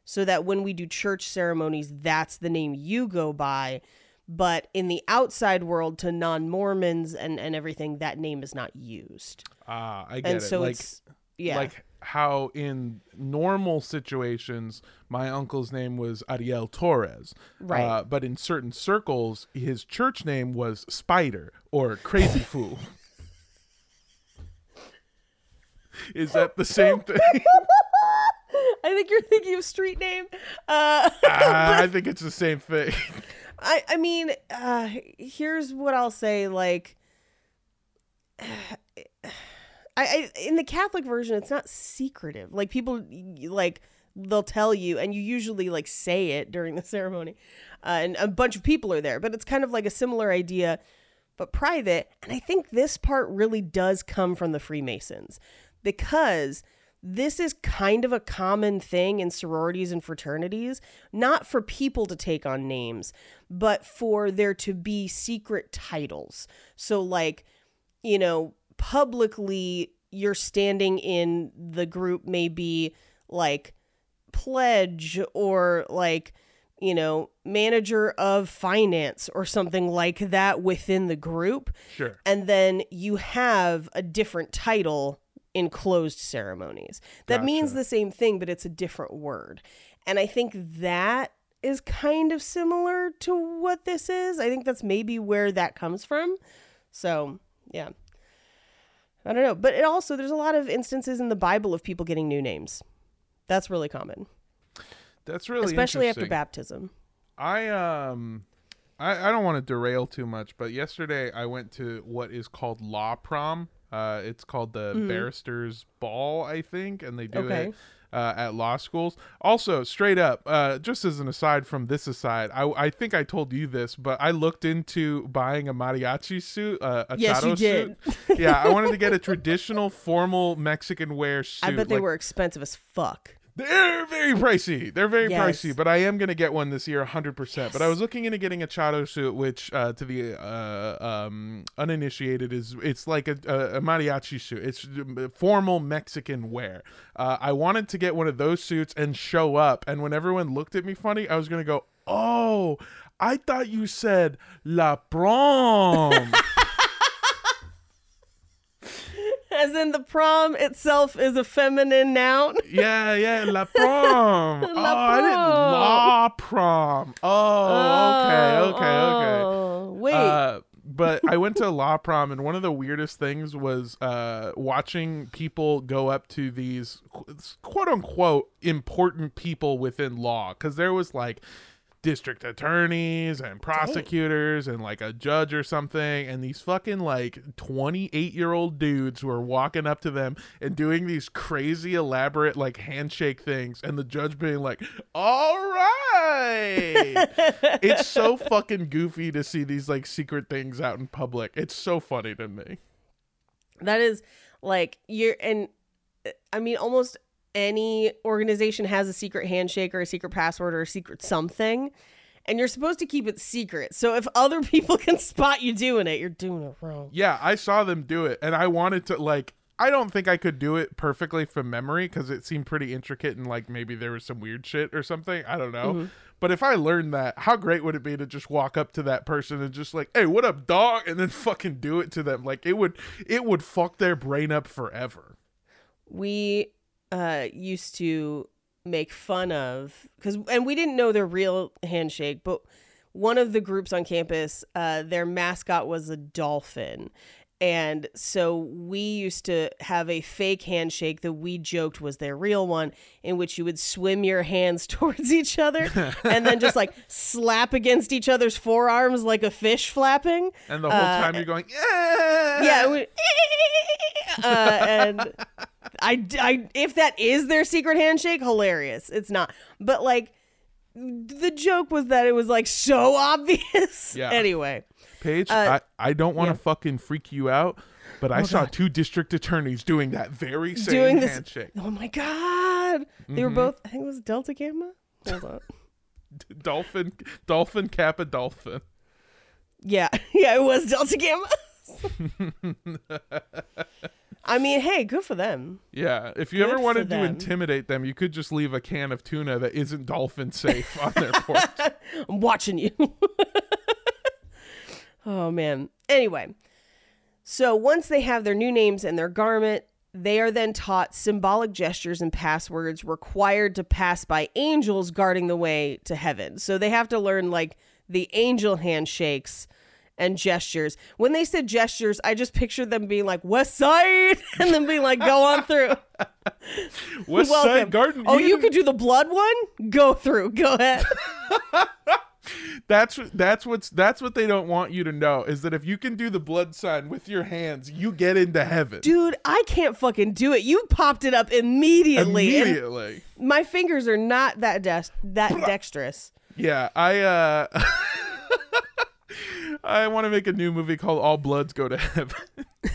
so that when we do church ceremonies that's the name you go by but in the outside world to non-mormons and and everything that name is not used Ah, I get and it. so like, it's yeah like how in normal situations my uncle's name was Ariel Torres, Right. Uh, but in certain circles, his church name was Spider or Crazy Fool. Is that the same thing? [laughs] i think you're thinking of street name uh [laughs] Ah, I think it's the same thing. I I mean, uh here's what I'll say like [sighs] I, I in the Catholic version it's not secretive. Like people like they'll tell you and you usually like say it during the [laughs] ceremony. Uh, and a bunch of people are there, but it's kind of like a similar idea but private. And I think this part really does come from the Freemasons because this is kind of a common thing in sororities and fraternities, not for people to take on names, but for there to be secret titles. So, like, you know, publicly, you're standing in the group, maybe like pledge or like, you know, manager of finance or something like that within the group Sure. and then you have a different title in closed ceremonies. That means the same thing, but it's a different word. And I think that is kind of similar to what this is. I think that's maybe where that comes from. So, yeah. I don't know. But it also, there's a lot of instances in the Bible of people getting new names. That's really common, That's really especially after baptism. I um I, I don't want to derail too much, but yesterday I went to what is called law prom. Uh, it's called the barristers ball, I think, and they do Okay. it uh, at law schools. Also, straight up, uh, just as an aside from this aside, I, I think I told you this, but I looked into buying a mariachi suit, uh, a Yes, you did. suit. yeah, I wanted to get a traditional formal Mexican wear suit. [laughs] I bet they like- were expensive as fuck. They're very pricey. They're very Yes. pricey, but I am going to get one this year 100%. But I was looking into getting a charro suit, which uh, to the uh, um, uninitiated is it's like a, a, a mariachi suit. It's uh, formal Mexican wear. Uh, I wanted to get one of those suits and show up. And when everyone looked at me funny, I was going to go, oh, I thought you said la prom. [laughs] As in the prom itself is a feminine noun. [laughs] yeah, yeah, la prom. [laughs] oh, I didn't la prom. Oh, okay, okay, okay. Oh, Wait. Uh, but I went to law prom, and one of the weirdest things was uh, watching people go up to these quote unquote important people within law, because there was like district attorneys and prosecutors and like a judge or something and these fucking like 28 year old dudes were walking up to them and doing these crazy elaborate like handshake things and the judge being like all right. [laughs] It's so fucking goofy to see these like secret things out in public. It's so funny to me. That is like you're and uh, I mean almost any organization has a secret handshake or a secret password or a secret something. And you're supposed to keep it secret. So if other [laughs] people can spot you doing it, you're doing it wrong. Yeah, I saw them do it, and I wanted to like. I don't think I could do it perfectly from memory because it seemed pretty intricate and like maybe there was some weird shit or something. I don't know. Mm-hmm. But if I learned that, how great would it be to just walk up to that person and just like, "Hey, what up, dog?" and then [laughs] fucking do it to them? Like it would, it would fuck their brain up forever. we uh used to make fun of because and we didn't know their real handshake but one of the groups on campus uh their mascot was a dolphin. And so we used to have a fake handshake that we joked was their real one in which you would swim your hands [laughs] towards each other and then just like slap against each other's forearms like a fish flapping. And the whole Uh, time you're going, "Yeah, yeah [laughs] uh, and I, I if that is their secret handshake hilarious it's not but like the joke was that it was like so [laughs] obvious Yeah. anyway Paige, Uh, I, I don't want to yeah. fucking freak you out, but I Oh, saw God. two district attorneys doing that very same Doing this- handshake. Oh my god. They were Mhm. both I think it was Delta Gamma. Hold on. [laughs] Dolphin, dolphin, kappa, dolphin. Yeah, [laughs] yeah, it was Delta Gamma. I mean, hey, good for them. Yeah, if you Good ever wanted to intimidate them, you could just leave a can of tuna that isn't dolphin safe on their [laughs] porch. I'm watching you. [laughs] oh man. Anyway, so once they have their new names and their garment, they are then taught symbolic gestures and passwords required to pass by angels guarding the way to heaven. So they have to learn like the angel handshakes and gestures. When they said gestures, I just pictured them being like West Side [laughs] and then being like, go on through. [laughs] West Welcome. Side Garden. Oh, you Eden. could do the blood one? Go through. Go ahead. [laughs] That's that's what's that's what they don't want you to know is that if you can do the blood sign with your hands, you get into heaven Dude, I can't fucking do it. You popped it up immediately. immediately. my fingers are not that dex- that dexterous. Yeah, I uh I want to make a new movie called All Bloods Go to Heaven. [laughs]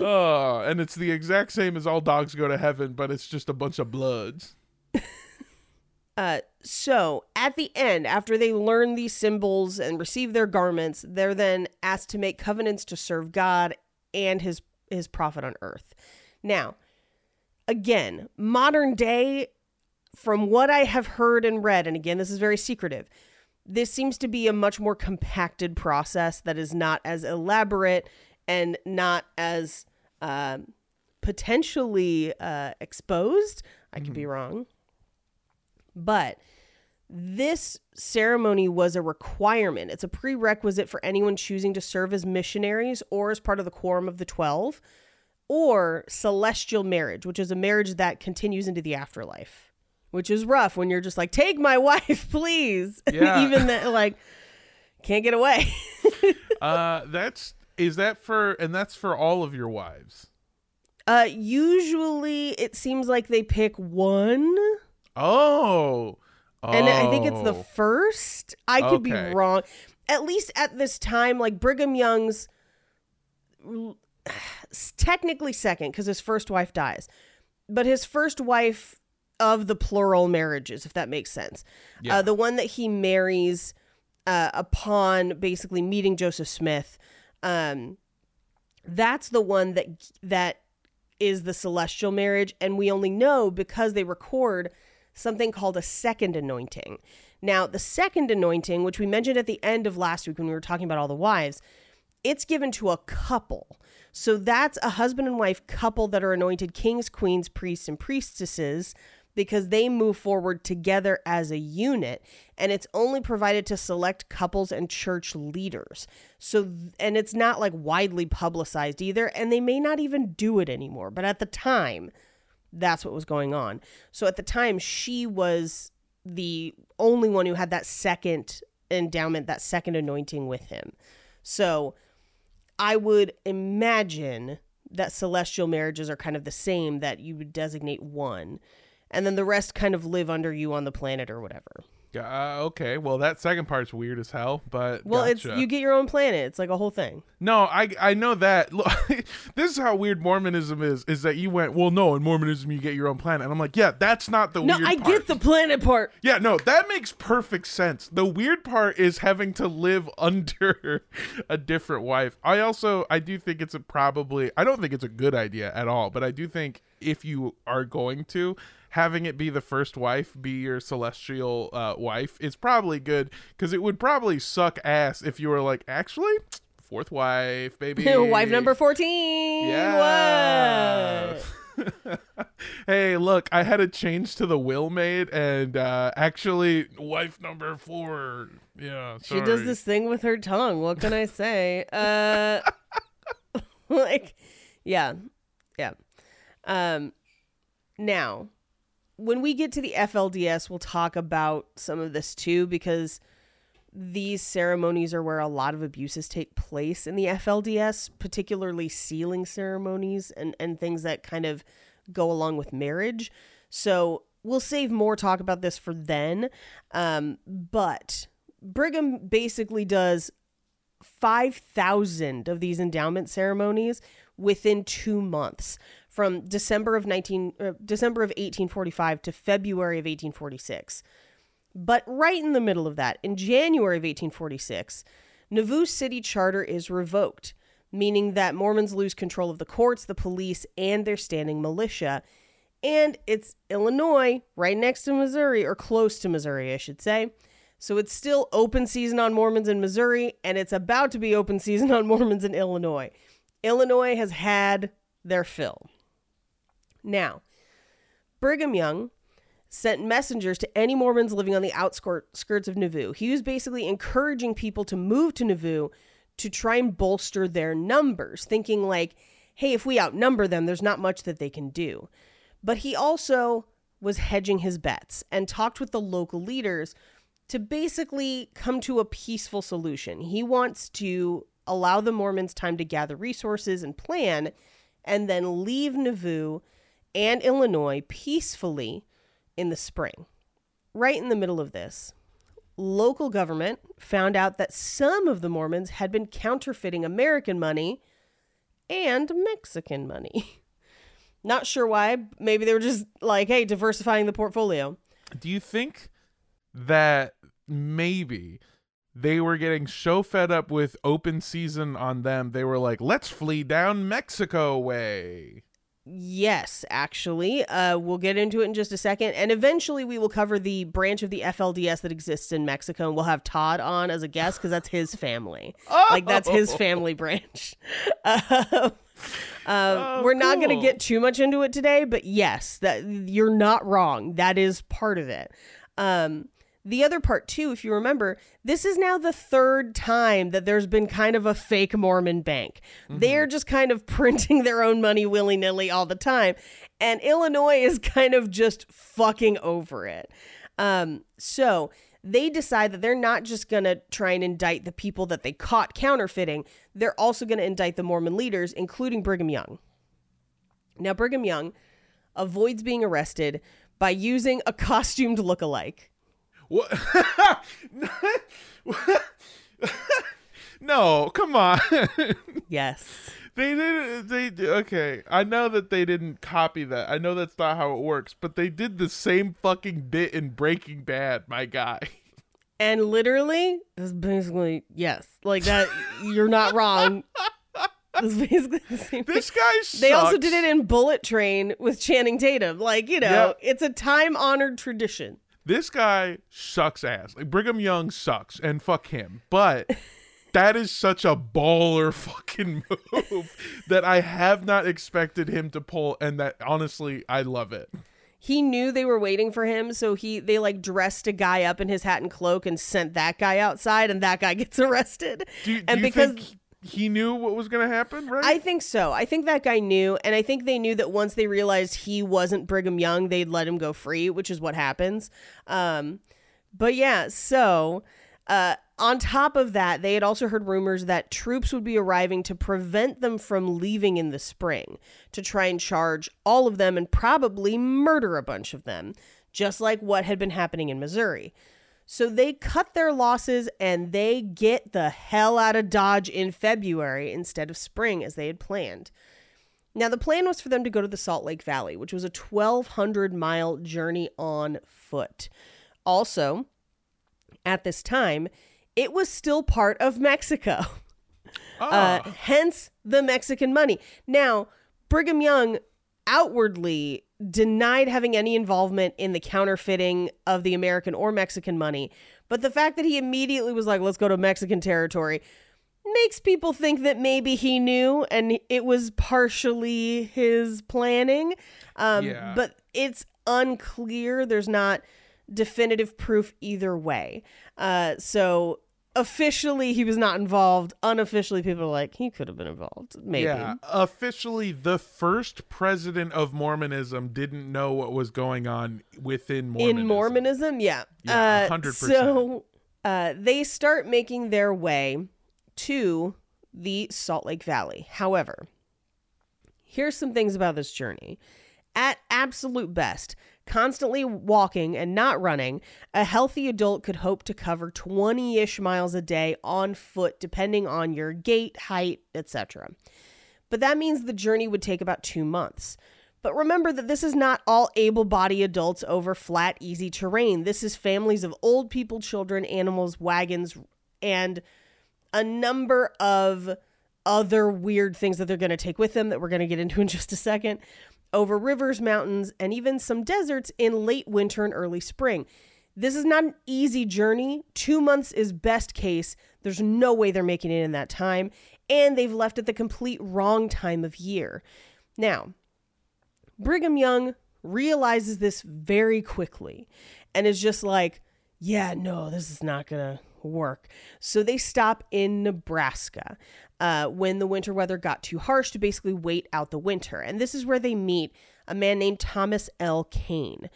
oh, and it's the exact same as All Dogs Go to Heaven, but it's just a bunch of bloods. [laughs] Uh, so at the end, after they learn these symbols and receive their garments, they're then asked to make covenants to serve God and his his prophet on earth. Now, again, modern day, from what I have heard and read, and again, this is very secretive. This seems to be a much more compacted process that is not as elaborate and not as um, potentially uh, exposed. I could be wrong. But this ceremony was a requirement. It's a prerequisite for anyone choosing to serve as missionaries or as part of the Quorum of the Twelve, or celestial marriage, which is a marriage that continues into the afterlife, which is rough when you're just like, take my [laughs] wife, please. [laughs] Yeah. Even that, like, can't get away. [laughs] Uh that's is that for and that's for all of your wives. uh, usually it seems like they pick one. Oh. and I think it's the Oh. first. I could Okay. be wrong. At least at this time, like Brigham Young's [sighs] technically second because his first wife dies, but his first wife of the plural marriages, if that makes sense, Yeah. uh, the one that he marries uh, upon basically meeting Joseph Smith, um, that's the one that that is the celestial marriage, and we only know because they record something called a second anointing. Now, the second anointing, which we mentioned at the end of last week when we were talking about all the wives, it's given to a couple. So that's a husband and wife couple that are anointed kings, queens, priests, and priestesses because they move forward together as a unit and it's only provided to select couples and church leaders. So and it's not like widely publicized either and they may not even do it anymore, but at the time that's what was going on. So at the time she was the only one who had that second endowment, that second anointing with him. So I would imagine that celestial marriages are kind of the same, that you would designate one, and then the rest kind of live under you on the planet or whatever. Uh, okay. Well, that second part's weird as hell, but Well, gotcha. it's you get your own planet. It's like a whole thing. No, I I know that. [laughs] Look, this is how weird Mormonism is. Is that you went well? No, in Mormonism you get your own planet. And I'm like, yeah, that's not the No, weird No, I part. get the planet part. Yeah, no, that makes perfect sense. The weird part is having to live [laughs] under a different wife. I also I do think it's a probably I don't think it's a good idea at all, but I do think if you are going to having it be the first wife be your celestial uh, wife is probably good because it would probably suck ass if you were like actually fourth wife baby [laughs] wife number 14. yeah. What? [laughs] hey, look, I had a change to the will made, and uh, actually, wife number four. Yeah, She does this thing with her tongue. What can I say? Uh [laughs] like yeah. Yeah. Um now, when we get to the FLDS, we'll talk about some of this too because these ceremonies are where a lot of abuses take place in the FLDS, particularly sealing ceremonies and, and things that kind of go along with marriage. So we'll save more talk about this for then. Um, but Brigham basically does 5,000 of these endowment ceremonies within two months from December of 19 uh, December of 1845 to February of 1846. But right in the middle of that, in January of 1846, Nauvoo's city charter is revoked, meaning that Mormons lose control of the courts, the police, and their standing militia. And it's Illinois, right next to Missouri, or close to Missouri, I should say. So it's still open season on Mormons in Missouri, and it's about to be open season on Mormons in Illinois. Illinois has had their fill. Now, Brigham Young sent messengers to any Mormons living on the outskirts of Nauvoo. He was basically encouraging people to move to Nauvoo to try and bolster their numbers, thinking like, hey, if we outnumber them, there's not much that they can do. But he also was hedging his bets and talked with the local leaders to basically come to a peaceful solution. He wants to allow the Mormons time to gather resources and plan, and then leave Nauvoo and Illinois peacefully in the spring. Right in the middle of this, local government found out that some of the Mormons had been counterfeiting American money and Mexican money. [laughs] Not sure why. Maybe they were just like, hey, diversifying the portfolio. Do you think that maybe they were getting so fed up with open season on them, they were like, let's flee down Mexico way? Yes, actually. Uh, we'll get into it in just a second. And eventually we will cover the branch of the FLDS that exists in Mexico. And we'll have Todd on as a guest because that's his family. [laughs] Like, that's his family branch. [laughs] Uh, uh, Oh, we're not going to get too much into it today, but yes, that you're not wrong. That is part of it. Um, the other part too, if you remember, this is now the third time that there's been kind of a fake Mormon bank. They're just kind of [laughs] printing their own money willy nilly all the time, and Illinois is kind of just fucking over it. Um, so they decide that they're not just going to try and indict the people that they caught counterfeiting, they're also going to indict the Mormon leaders, including Brigham Young. Now, Brigham Young avoids being arrested by using a costumed look-alike. What? [laughs] no, come on. Yes. they didn't. They okay. I know that they didn't copy that. I know that's not how it works. But they did the same fucking bit in Breaking Bad. My guy. And literally, it's basically, yes. Like that, you're not wrong. It's basically the same thing. This guy. Sucks. They also did it in Bullet Train with Channing Tatum. Like, you know, Yeah. it's a time honored tradition. This guy sucks ass. Like Brigham Young sucks, and fuck him. But. [laughs] That is such a baller fucking [laughs] move that I have not expected him to pull, and that honestly, I love it. He knew they were waiting for him, so he they like dressed a guy up in his hat and cloak and sent that guy outside, and that guy [laughs] gets arrested. Do, do and you because think he knew what was going to happen, right? I think so. I think that guy knew, and I think they knew that once they realized he wasn't Brigham Young, they'd let him go free, which is what happens. Um, but yeah, so uh, on top of that, they had also heard rumors that troops would be arriving to prevent them from leaving in the spring to try and charge all of them and probably murder a bunch of them, just like what had been happening in Missouri. So they cut their losses and they get the hell out of Dodge in February instead of spring as they had planned. Now, the plan was for them to go to the Salt Lake Valley, which was a 1,200 mile journey on foot. Also, at this time, it was still part of Mexico. [laughs] Uh, Ah, hence the Mexican money. Now, Brigham Young outwardly denied having any involvement in the counterfeiting of the American or Mexican money, but the fact that he immediately was like, let's go to Mexican territory makes people think that maybe he knew and it was partially his planning. Um, Yeah. But it's unclear. There's not definitive proof either way. Uh, so officially, he was not involved. Unofficially, people are like, he could have been involved. Maybe. yeah. Officially, the first president of Mormonism didn't know what was going on within Mormonism. In Mormonism, yeah. Yeah, Uh, 100%. So uh, they start making their way to the Salt Lake Valley. However, here's some things about this journey. At absolute best, constantly walking and not running, a healthy adult could hope to cover 20 ish miles a day on foot, depending on your gait, height, etc. But that means the journey would take about two months. But remember that this is not all able bodied adults over flat, easy terrain. This is families of old people, children, animals, wagons, and a number of other weird things that they're going to take with them that we're going to get into in just a second over rivers, mountains, and even some deserts in late winter and early spring. This is not an easy journey. Two months is best case. There's no way they're making it in that time. And they've left at the complete wrong time of year. Now, Brigham Young realizes this very quickly and is just like, yeah, no, this is not going to work. So they stop in Nebraska uh, when the winter weather got too harsh to basically wait out the winter. And this is where they meet a man named Thomas L. Kane.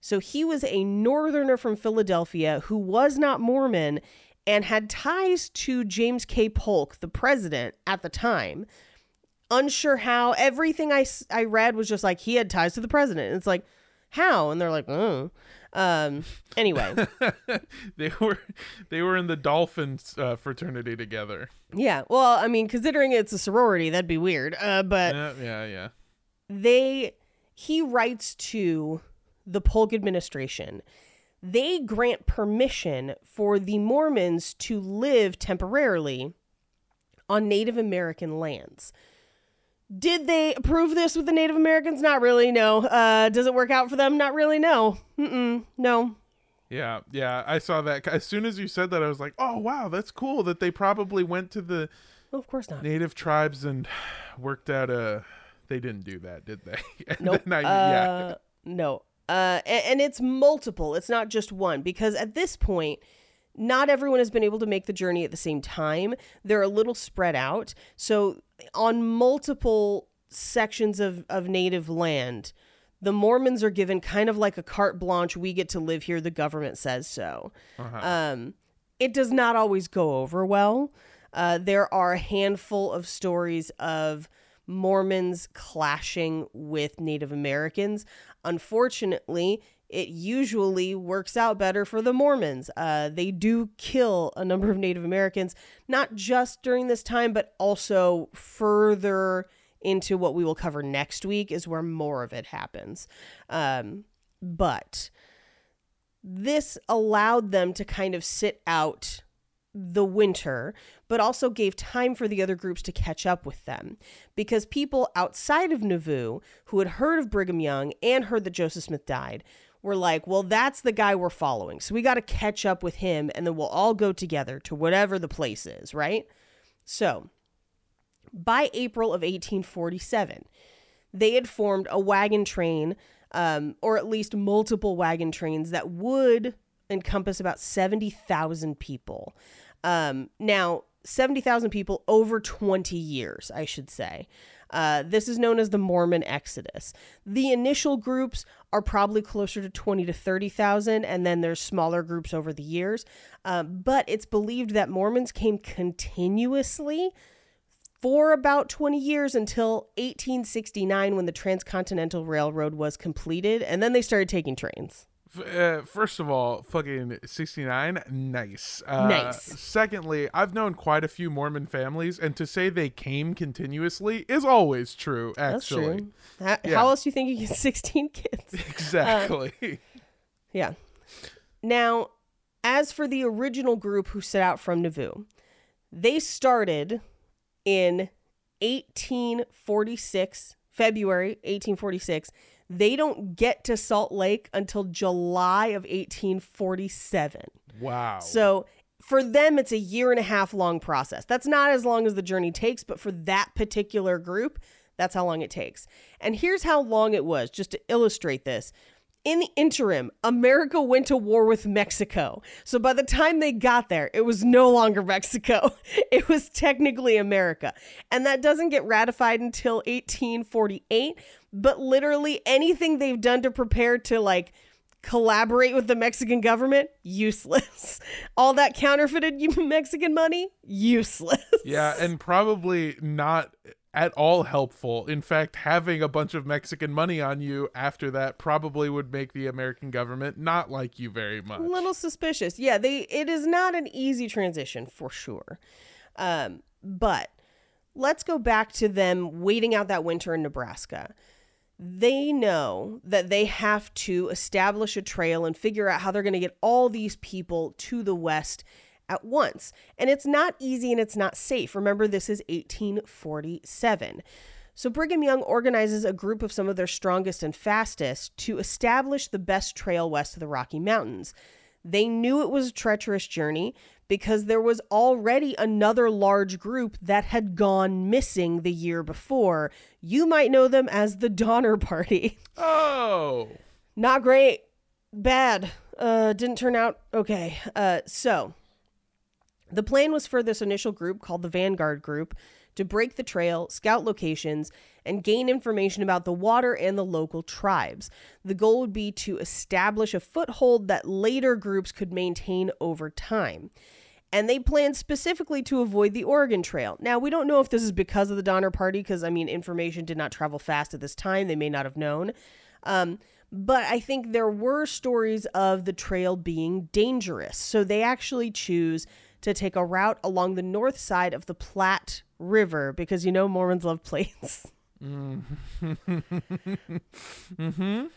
So he was a northerner from Philadelphia who was not Mormon and had ties to James K. Polk, the president at the time. Unsure how. Everything I, I read was just like he had ties to the president. And it's like, how? And they're like, oh. Um, anyway, [laughs] they were they were in the Dolphins uh, fraternity together. yeah. Well, I mean, considering it's a sorority, that'd be weird. Uh, but Yeah, yeah, yeah. they he writes to the Polk administration. They grant permission for the Mormons to live temporarily on Native American lands. Did they approve this with the Native Americans? Not really, no. Uh, does it work out for them? Not really, no. Mm-mm, no. Yeah, yeah, I saw that. As soon as you said that, I was like, "Oh, wow, that's cool." That they probably went to the Well, of course not. native tribes and worked out a. They didn't do that, did they? [laughs] And Nope. I- uh, yeah, No. Uh, a- and, it's multiple. It's not just one because at this point, not everyone has been able to make the journey at the same time. They're a little spread out. So on multiple sections of, of native land, the Mormons are given kind of like a carte blanche. We get to live here. The government says so. Um, it does not always go over well. Uh, there are a handful of stories of Mormons clashing with Native Americans. Unfortunately, it usually works out better for the Mormons. Uh, they do kill a number of Native Americans, not just during this time, but also further into what we will cover next week, is where more of it happens. Um, but this allowed them to kind of sit out the winter, but also gave time for the other groups to catch up with them. Because people outside of Nauvoo who had heard of Brigham Young and heard that Joseph Smith died were like, well, that's the guy we're following. So we got to catch up with him and then we'll all go together to whatever the place is, right? So by April of 1847, they had formed a wagon train, um, or at least multiple wagon trains that would encompass about 70,000 people. Um, now, 70,000 people over 20 years, I should say. Uh, this is known as the Mormon Exodus. The initial groups are probably closer to 20 to 30,000, and then there's smaller groups over the years. Um, but it's believed that Mormons came continuously for about 20 years until 1869 when the Transcontinental Railroad was completed, and then they started taking trains. Uh, first of all, fucking 69, nice. Uh, Nice. Secondly, I've known quite a few Mormon families, and to say they came continuously is always true, That's actually. true. How, Yeah. how else do you think you get [laughs] 16 kids? [laughs] Exactly. Yeah. Now, as for the original group who set out from Nauvoo, they started in 1846, February 1846. They don't get to Salt Lake until July of 1847. wow. So for them, it's a year and a half long process. That's not as long as the journey takes, but for that particular group, that's how long it takes. And here's how long it was, just to illustrate this. In the interim, America went to war with Mexico. So by the time they got there, it was no longer [laughs] Mexico. It was technically America. And that doesn't get ratified until 1848. But literally anything they've done to prepare to like collaborate with the Mexican government, useless. [laughs] All that counterfeited [laughs] Mexican money, useless. yeah, and probably not at all helpful. In fact, having a bunch of Mexican money on you after that probably would make the American government not like you very much. a little suspicious. Yeah, they it is not an easy transition for sure. Um, but let's go back to them waiting out that winter in Nebraska. They know that they have to establish a trail and figure out how they're going to get all these people to the west at once. And it's not easy and it's not safe. Remember, this is 1847. So Brigham Young organizes a group of some of their strongest and fastest to establish the best trail west of the Rocky Mountains. They knew it was a treacherous journey because there was already another large group that had gone missing the year before. You might know them as the Donner Party. [laughs] Oh. Not great. Bad. Uh, didn't turn out okay. Uh, so, the plan was for this initial group called the Vanguard Group to break the trail, scout locations, and gain information about the water and the local tribes. The goal would be to establish a foothold that later groups could maintain over time. And they planned specifically to avoid the Oregon Trail. Now, we don't know if this is because of the Donner Party, because, I mean, information did not travel fast at this time. They may not have known. Um, but I think there were stories of the trail being dangerous. So they actually choose to take a route along the north side of the Platte River because you know Mormons love plains. Mm-hmm. [laughs]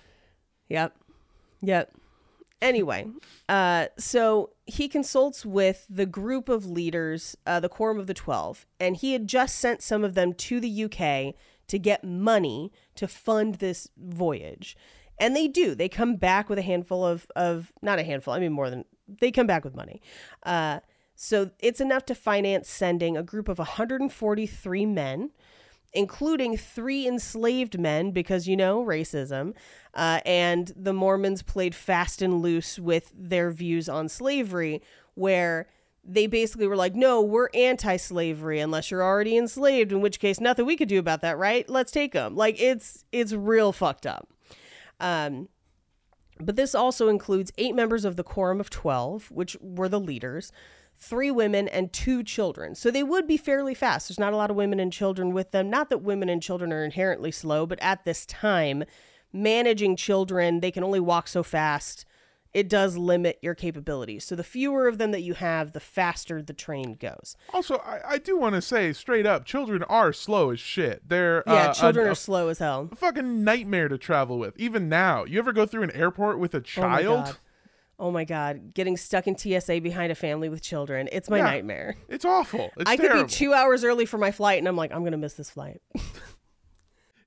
Yep. Yep. Anyway, uh, so he consults with the group of leaders, uh, the Quorum of the Twelve, and he had just sent some of them to the UK to get money to fund this voyage. And they do. They come back with a handful of, of not a handful, I mean more than, they come back with money. Uh, so it's enough to finance sending a group of 143 men including three enslaved men because you know racism uh, and the mormons played fast and loose with their views on slavery where they basically were like no we're anti-slavery unless you're already enslaved in which case nothing we could do about that right? Let's take them like it's it's real fucked up. Um, but this also includes eight members of the quorum of 12 which were the leaders three women and two children. So they would be fairly fast. There's not a lot of women and children with them. Not that women and children are inherently slow, but at this time, managing children, they can only walk so fast. It does limit your capabilities. So the fewer of them that you have, the faster the train goes. Also, I, I do want to say straight up, children are slow as shit. They're Yeah, uh, children a, are slow as hell. A fucking nightmare to travel with. Even now, you ever go through an airport with a Oh child? god. Oh my god, getting stuck in TSA behind a family with children. It's my Yeah. nightmare. it's awful. It's I could be 2 hours early for my flight and I'm like I'm going to miss this flight. [laughs]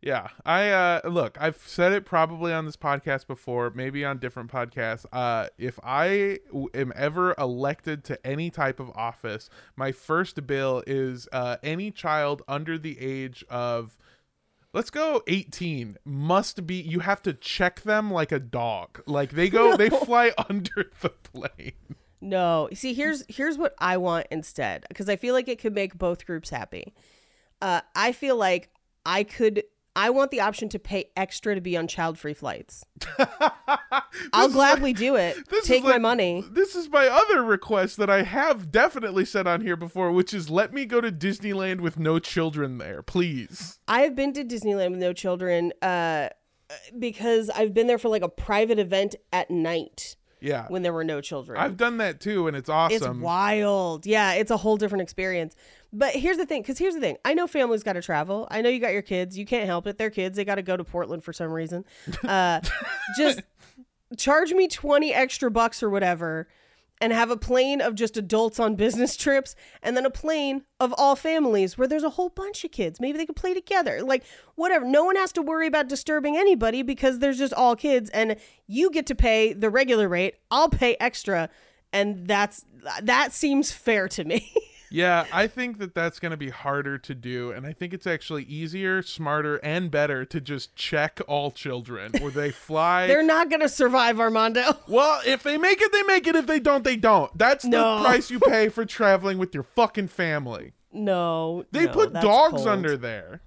Yeah, I uh look, I've said it probably on this podcast before, maybe on different podcasts. Uh if I w- am ever elected to any type of office, my first bill is uh any child under the age of let's go 18 must be you have to check them like a dog. Like they go [laughs] they fly [laughs] under the plane. No. See, here's here's what I want instead because I feel like it could make both groups happy. Uh, I feel like I could. I want the option to pay extra to be on child-free flights. [laughs] I'll gladly do it. Take my money. This is my other request that I have definitely said on here before, which is let me go to Disneyland with no children there, please. I have been to Disneyland with no children uh, because I've been there for like a private event at night Yeah. when there were no children. I've done that too, and it's awesome. It's wild. Yeah, it's a whole different experience. But here's the thing, because here's the thing. I know families got to travel. I know you got your kids. You can't help it. They're kids. They got to go to Portland for some reason. [laughs] Uh, just charge me 20 extra bucks or whatever and have a plane of just adults on business [laughs] trips and then a plane of all families where there's a whole bunch of kids. Maybe they could play together. Like, whatever. No one has to worry about disturbing anybody because there's just all kids and you get to pay the regular rate. I'll pay extra. And that's that seems fair to me. [laughs] yeah, I think that that's going to be harder to do, and I think it's actually easier, smarter, and better to just check all children where they [laughs] fly. They're not going to survive, Armando. [laughs] well, if they make it, they make it. If they don't, they don't. That's No. the price you pay for [laughs] traveling with your fucking family. No. They no, put dogs cold. under there.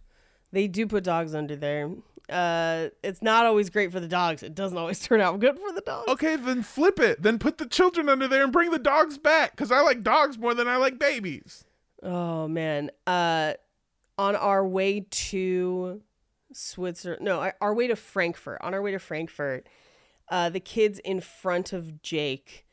They do put dogs under there. Uh, it's not always great for the dogs. It doesn't always [laughs] turn out good for the dogs. Okay, then flip it. Then put the children under there and bring the dogs back. Because I like dogs more than I like babies. Oh man. Uh, on our way to Switzerland. No, our- our way to Frankfurt. On our way to Frankfurt, uh, the kids in front of Jake,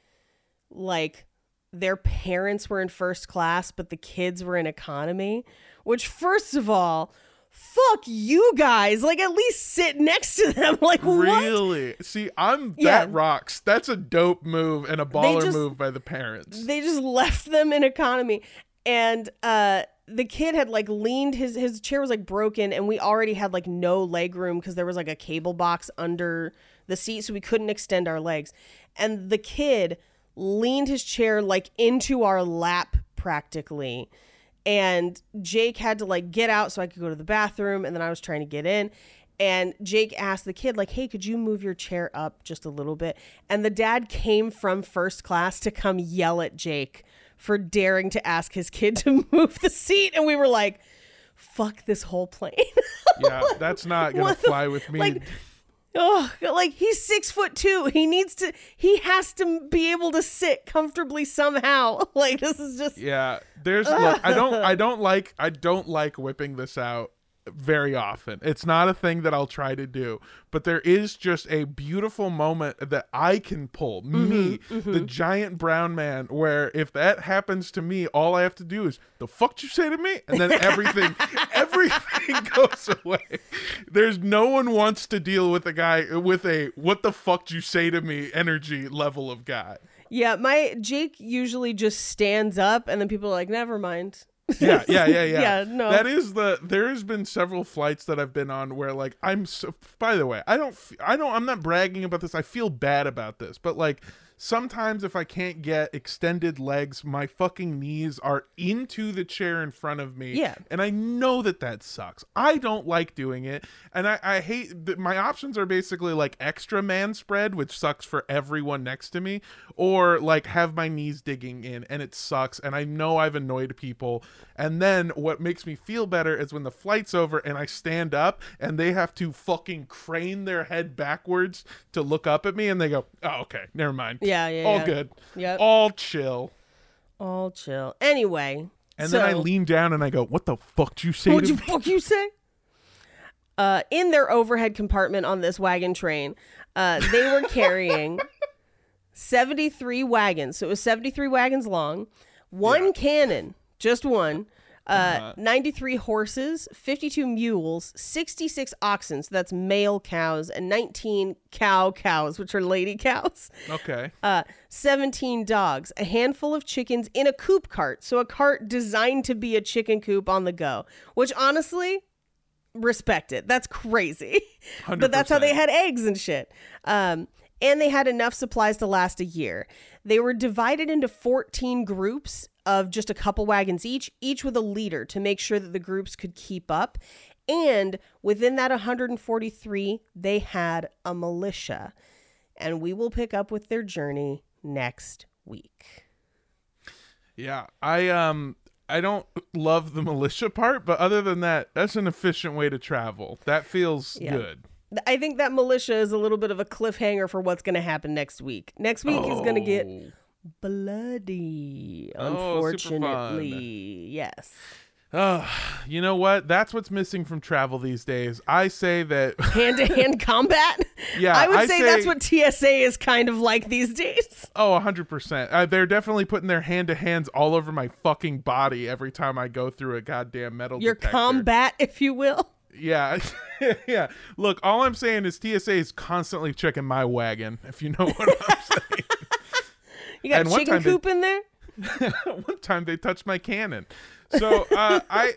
like their parents were in first class, but the kids were in economy. Which, first of all, fuck you guys. Like, at least sit next to them. [laughs] Like, what? Really? See, I'm Yeah. that rocks. That's a dope move and a baller just- move by the parents. they just left them in economy and uh the kid had like leaned his his chair was like broken and we already had like no leg room because there was like a cable box under the seat so we couldn't extend our legs and the kid leaned his chair like into our lap practically and Jake had to like get out so I could go to the bathroom and then I was trying to get in. And Jake asked the kid like hey could you move your chair up just a little bit? And the dad came from first class to come yell at Jake for daring to ask his kid to [laughs] move the seat. And we were like fuck this whole plane. [laughs] Yeah, that's not gonna What the- fly with me. like oh like he's six foot two he needs to he has to be able to sit comfortably somehow [laughs] like this is just yeah, there's look. I don't. I [laughs] don't like. I don't like whipping this out very often. It's not a thing that I'll try to do. But there is just a beautiful moment that I can pull. Me, Mm-hmm, the giant brown man. Where if that happens to me, all I have to do is the fuck you say to me, and then everything, [laughs] everything [laughs] goes away. There's no one wants to deal with a guy with a what the fuck you say to me energy level of guy. Yeah, my Jake usually just stands up and then people are like, never mind. [laughs] yeah, yeah, yeah, yeah. Yeah, no. That is the. There has been several flights that I've been on where like I'm. So, by the way, I don't. I don't. I'm not bragging about this. I feel bad about this, but like sometimes if I can't get extended legs, my fucking knees are into the chair in front of me. Yeah. and I know that that sucks. I don't like doing it, and I, I hate. that My options are basically like extra man spread, which sucks for everyone next to me, or like have my knees digging in, and it sucks. And I know I've annoyed people. And then what makes me feel better is when the flight's over and I stand up and they have to fucking crane their head backwards to look up at me, and they go, "Oh, okay, never mind. Yeah, yeah, yeah. all yeah. good, Yep. all chill." All chill. Anyway. And so, then I lean down and I go, "What the fuck did you say What'd to you fuck you say? Uh, in their overhead compartment on this wagon train, uh, they were carrying [laughs] 73 wagons. So it was 73 wagons long, one Yeah. cannon, just one, uh, Uh-huh. 93 horses, 52 mules, 66 oxen, so that's male cows, and 19 cow cows, which are lady cows Okay. [laughs] uh, 17 dogs, a handful of chickens in a coop cart. So a cart designed to be a chicken coop on the go, which honestly, respect it. That's crazy. [laughs] but that's how they had eggs and shit. Um, and they had enough supplies to last a year. They were divided into 14 groups of just a couple wagons each, each with a leader to make sure that the groups could keep up. And within that 143, they had a militia and we will pick up with their journey next week. Yeah, I um I don't [laughs] love the militia part, but other than that, that's an efficient way to travel. That feels Yeah. good. I think that militia is a little bit of a cliffhanger for what's going to happen next week. Next week is going to get Oh. Bloody, Oh, unfortunately. Yes. Ugh, you know what? That's what's missing from travel these days. I say that [laughs] Hand to hand combat? Yeah, I would I say, that's what TSA is kind of like these days. oh, 100%. Uh, they're definitely putting their hand to hands all over my fucking body every time I go through a goddamn metal Your detector. combat, if you will. Yeah. [laughs] yeah. Look, all I'm saying is TSA is constantly checking my wagon, if you know what I'm [laughs] saying. You got And chicken time they- coop in there? [laughs] one time they touched my cannon. So uh, I,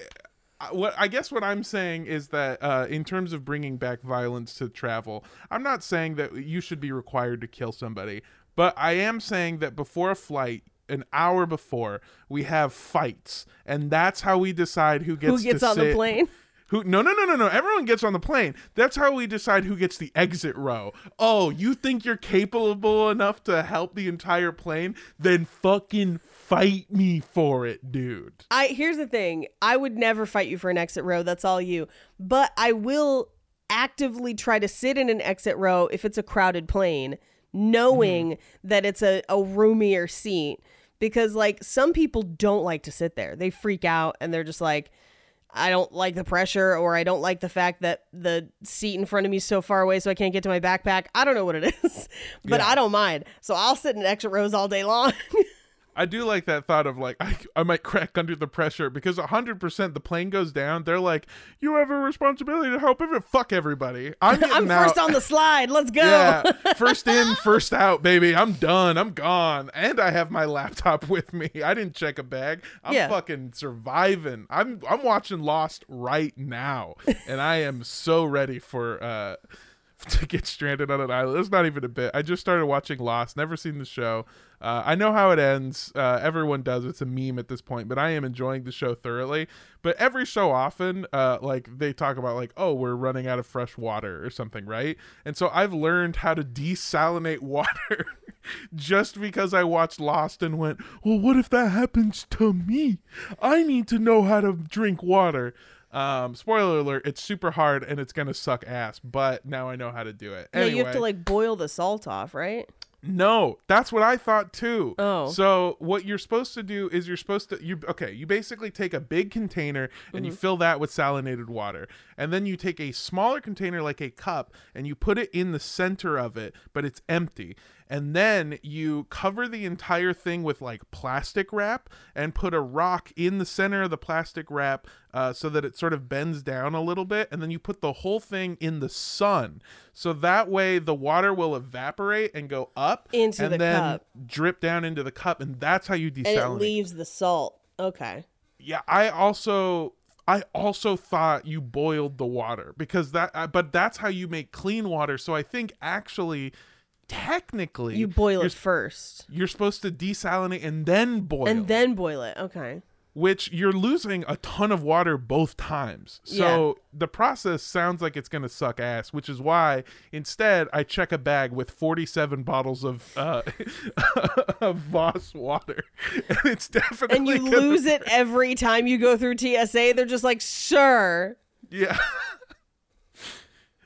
I- what I guess what I'm saying is that uh, in terms of bringing back violence to travel, I'm not saying that you should be required to kill somebody, but I am saying that before a flight. An hour before, we have fights, and that's how we decide who gets Who gets on the plane? Who? No, no, no, no, no. Everyone gets on the plane. That's how we decide who gets the exit row. Oh, you think you're capable enough to help the entire plane? Then fucking fight me for it, dude. I here's the thing. I would never fight you for an exit row. That's all you. But I will actively try to sit in an exit row if it's a crowded plane, knowing mm-hmm. that it's a, a roomier seat. Because like some people don't like to sit there. They freak out and they're just like, I don't like the pressure or I don't like the fact that the seat in front of me is so far away so I can't get to my backpack. I don't know what it [laughs] is, but Yeah. I don't mind. So I'll sit in extra rows all day long. [laughs] I do like that thought of like [laughs] I, I might crack under the pressure because 100% the plane goes down. They're like, you have a responsibility to help everyone. Fuck everybody. I'm, [laughs] I'm first on the slide. Let's go. Yeah, [laughs] first in, first out, baby. I'm done. I'm gone, and I have my laptop with me. I didn't check a bag. I'm Yeah. fucking surviving. I'm I'm watching Lost right now, and I am so ready for uh [laughs] to get stranded on an island. It's not even a bit. I just started watching Lost. Never seen the show. Uh, I know how it ends. Uh, everyone does. It's a meme at this point, but I am enjoying the show thoroughly. But every so often, uh, like they talk about, like, oh, we're running out of fresh water or something, right? And so I've learned how to desalinate [laughs] water just because I watched Lost and went, well, what if that happens to me? I need to know how to drink water. Um, spoiler alert, it's super hard and it's gonna suck ass, but now I know how to do it. Yeah, you have to like boil the salt off, right? No, that's what I thought too. Oh. So what you're supposed to do is you're supposed to you okay, you basically take a big container and you Mm-hmm. fill that with salinated water. And then you take a smaller container like a cup and you put it in the center of it, but it's empty. And then you cover the entire thing with like plastic wrap and put a rock in the center of the plastic wrap uh, so that it sort of bends down a little bit. And then you put the whole thing in the sun. So that way the water will evaporate and go up Into and the then cup. drip down into the cup. And that's how you desalinate. And it leaves the salt. Okay. Yeah, I also I also thought you boiled the water because that uh, but that's how you make clean water. So I think actually technically You boil it first. you're supposed to desalinate and then boil. It. And then boil it. Okay. Which you're losing a ton of water both times. So the process sounds like it's going to suck ass, which is why instead I check a bag with 47 bottles of uh [laughs] of Voss water. [laughs] And it's definitely And you gonna- lose it [laughs] every time you go through TSA. They're just like, sure. Yeah.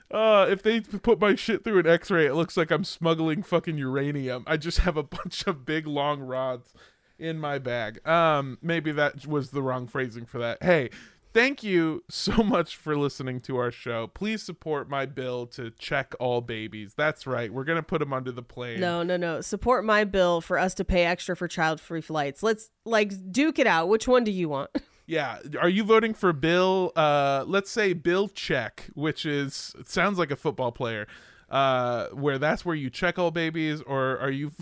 Uh, if they put my shit through an X-ray, it looks like I'm smuggling fucking uranium. I just have a bunch of big long rods in my bag. Um, maybe that was the wrong phrasing for that. Hey, thank you so [laughs] much for listening to our show. Please support my bill to check all babies. That's right. We're gonna put them under the plane. No, no, no. Support my bill for us to pay extra for child free flights. Let's like duke it out. Which one do you want? [laughs] Yeah. Are you voting for Bill? Uh, let's say Bill Check, which is it sounds like a football player. Uh, where that's where you check all babies, or are you? [laughs]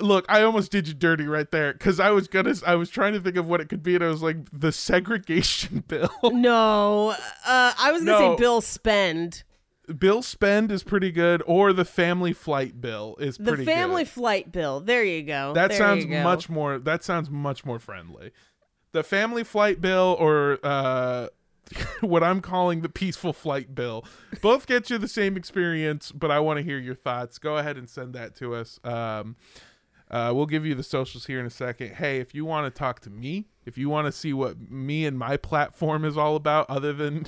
Look, I almost did you dirty right there because I was gonna. I was trying to think of what it could be, and I was like, the segregation [laughs] bill. no. Uh, I was going to No. say bill spend. bill spend is pretty good, or the family flight bill is The pretty The family good. flight bill. There you go. That There sounds go. much more. That sounds much more friendly. The family flight bill, or uh, [laughs] what I'm calling the peaceful flight bill, both get you the same experience. But I want to hear your thoughts. Go ahead and send that to us. Um, uh, we'll give you the socials here in a second. Hey, if you want to talk to me, if you want to see what me and my platform is all about, other than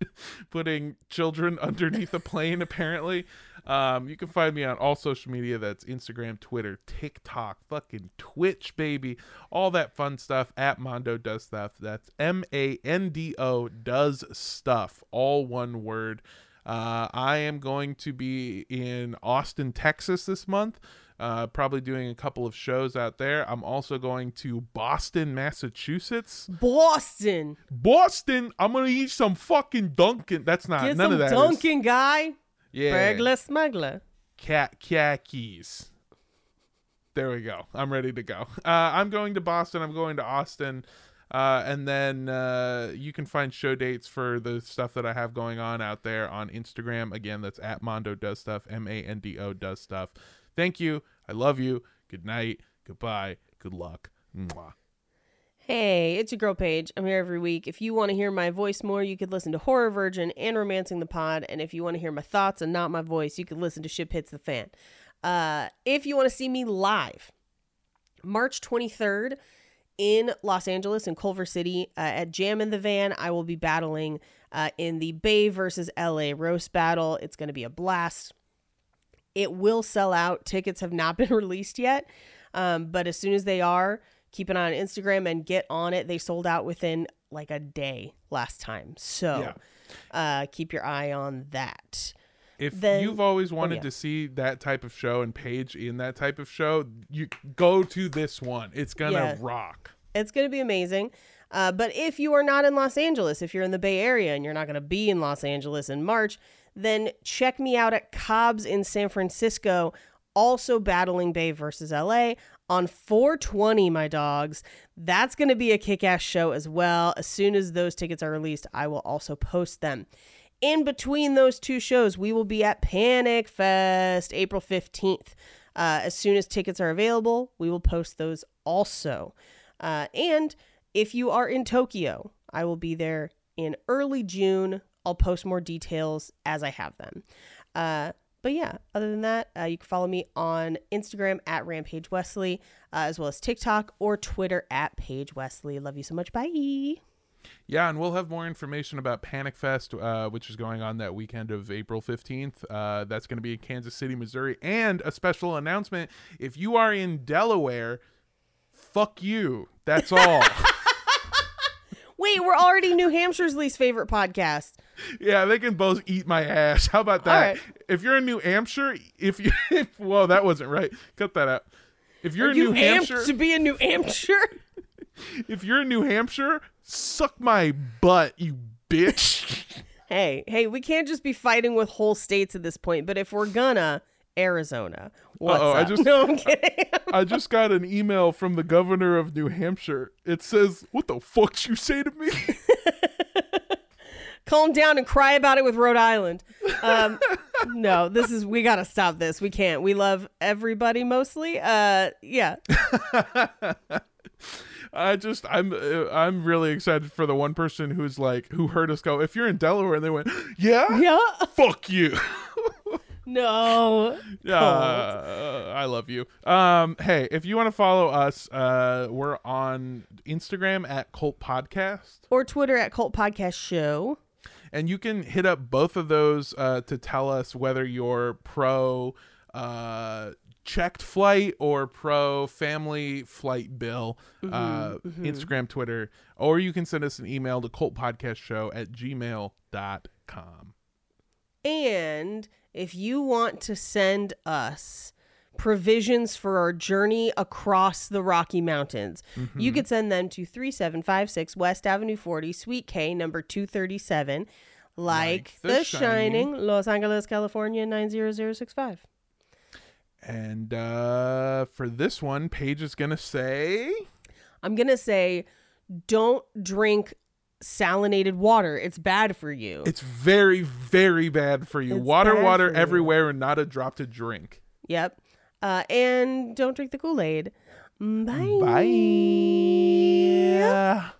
[laughs] putting children [laughs] underneath a plane, apparently, um, you can find me on all social media. That's Instagram, Twitter, TikTok, fucking Twitch, baby, all that fun stuff. At Mando does stuff. That's M A N D O does stuff. All one word. Uh, I am going to be in Austin, Texas this month. Uh, probably doing a couple of shows out there. I'm also going to Boston, Massachusetts. Boston. Boston, I'm gonna eat some fucking Dunkin'. That's not Get none of that. Dunkin' guy. yeah, Burglar smuggler. cat khakis. There we go. I'm ready to go. Uh, I'm going to Boston. I'm going to Austin. Uh, and then uh, you can find show dates for the stuff that I have going on out there on Instagram. Again, that's at Mando Does Stuff, M A N D O Does Stuff. Thank you. I love you. Good night. Goodbye. Good luck. Mwah. Hey, it's your girl Paige. I'm here every week. If you want to hear my voice more, you could listen to Horror Virgin and Romancing the Pod. And if you want to hear my thoughts and not my voice, you could listen to Ship Hits the Fan. Uh, if you want to see me live, March 23rd in Los Angeles in Culver City uh, at Jam in the Van, I will be battling uh, in the Bay versus LA roast battle. It's going to be a blast. It will sell out. Tickets have not [laughs] been released yet. Um, but as soon as they are, keep an eye on Instagram and get on it. They sold out within like a day last time. So uh, keep your eye on that. If Then- you've always wanted yeah. to see that type of show and Paige in that type of show, you go to this one. It's gonna Yeah. rock. It's going to be amazing. Uh, but if you are not in Los Angeles, if you're in the Bay Area and you're not going to be in Los Angeles in March, then check me out at Cobb's in San Francisco, also battling Bay versus LA on 420, my dogs. That's going to be a kick ass show as well. As soon as those tickets are released, I will also post them. In between those two shows, we will be at Panic Fest April 15th. Uh, as soon as tickets are available, we will post those also. Uh, and if you are in Tokyo, I will be there in early June. I'll post more details as I have them. Uh, but yeah, other than that, uh, you can follow me on Instagram at Rampage Wesley, uh, as well as TikTok or Twitter at Page Wesley. Love you so much. Bye. Yeah, and we'll have more information about Panic Fest, uh, which is going on that weekend of April 15th. Uh, that's going to be in Kansas City, Missouri. And a special announcement if you are in Delaware, fuck you. That's all. [laughs] We're already New Hampshire's least favorite podcast. yeah, they can both eat my ass. [laughs] How about that? Right. If you're in New Hampshire, if you. [laughs] If, whoa, that wasn't right. Cut that out. If you're Are in you New Hampshire, to be in New Hampshire? [laughs] if you're in New Hampshire, suck my butt, you bitch. hey, hey, we can't just be fighting with whole states at this point. But if we're gonna, Arizona. What's Uh-oh, I just- [laughs] no, I'm kidding. I just got an email from the governor of New Hampshire. It says, "What the fuck you say to me?" [laughs] Calm down and cry about it with Rhode Island. Um, [laughs] no, this is we gotta stop this. We can't. We love everybody mostly. Uh, yeah. I just I'm uh, I'm really excited for the one person who's like who heard us go. If you're in Delaware, and they went, [gasps] "Yeah, Yeah. fuck you." No. Yeah, uh, I love you. Um, hey, if you want to follow us, uh, we're on Instagram at Cult Podcast, Or Twitter at Cult Podcast Show. and you can hit up both of those uh, to tell us whether you're pro uh, checked flight or pro family flight bill. uh, Instagram, Twitter, or you can send us an email to cultpodcastshow at gmail.com. And if you want to send us provisions for our journey across the Rocky Mountains, you could send them to 3756 West Avenue 40, Suite K, number 237, like, Like The, The Shining, Shining. Los Angeles, California 90065. And uh, for this one, Paige is going to say. I'm going to say don't drink salinated water. It's bad for you. It's very, very bad for you. It's water, water for you. everywhere, and not a drop to drink. yep. Uh, and don't drink the Kool Aid. Bye. Bye.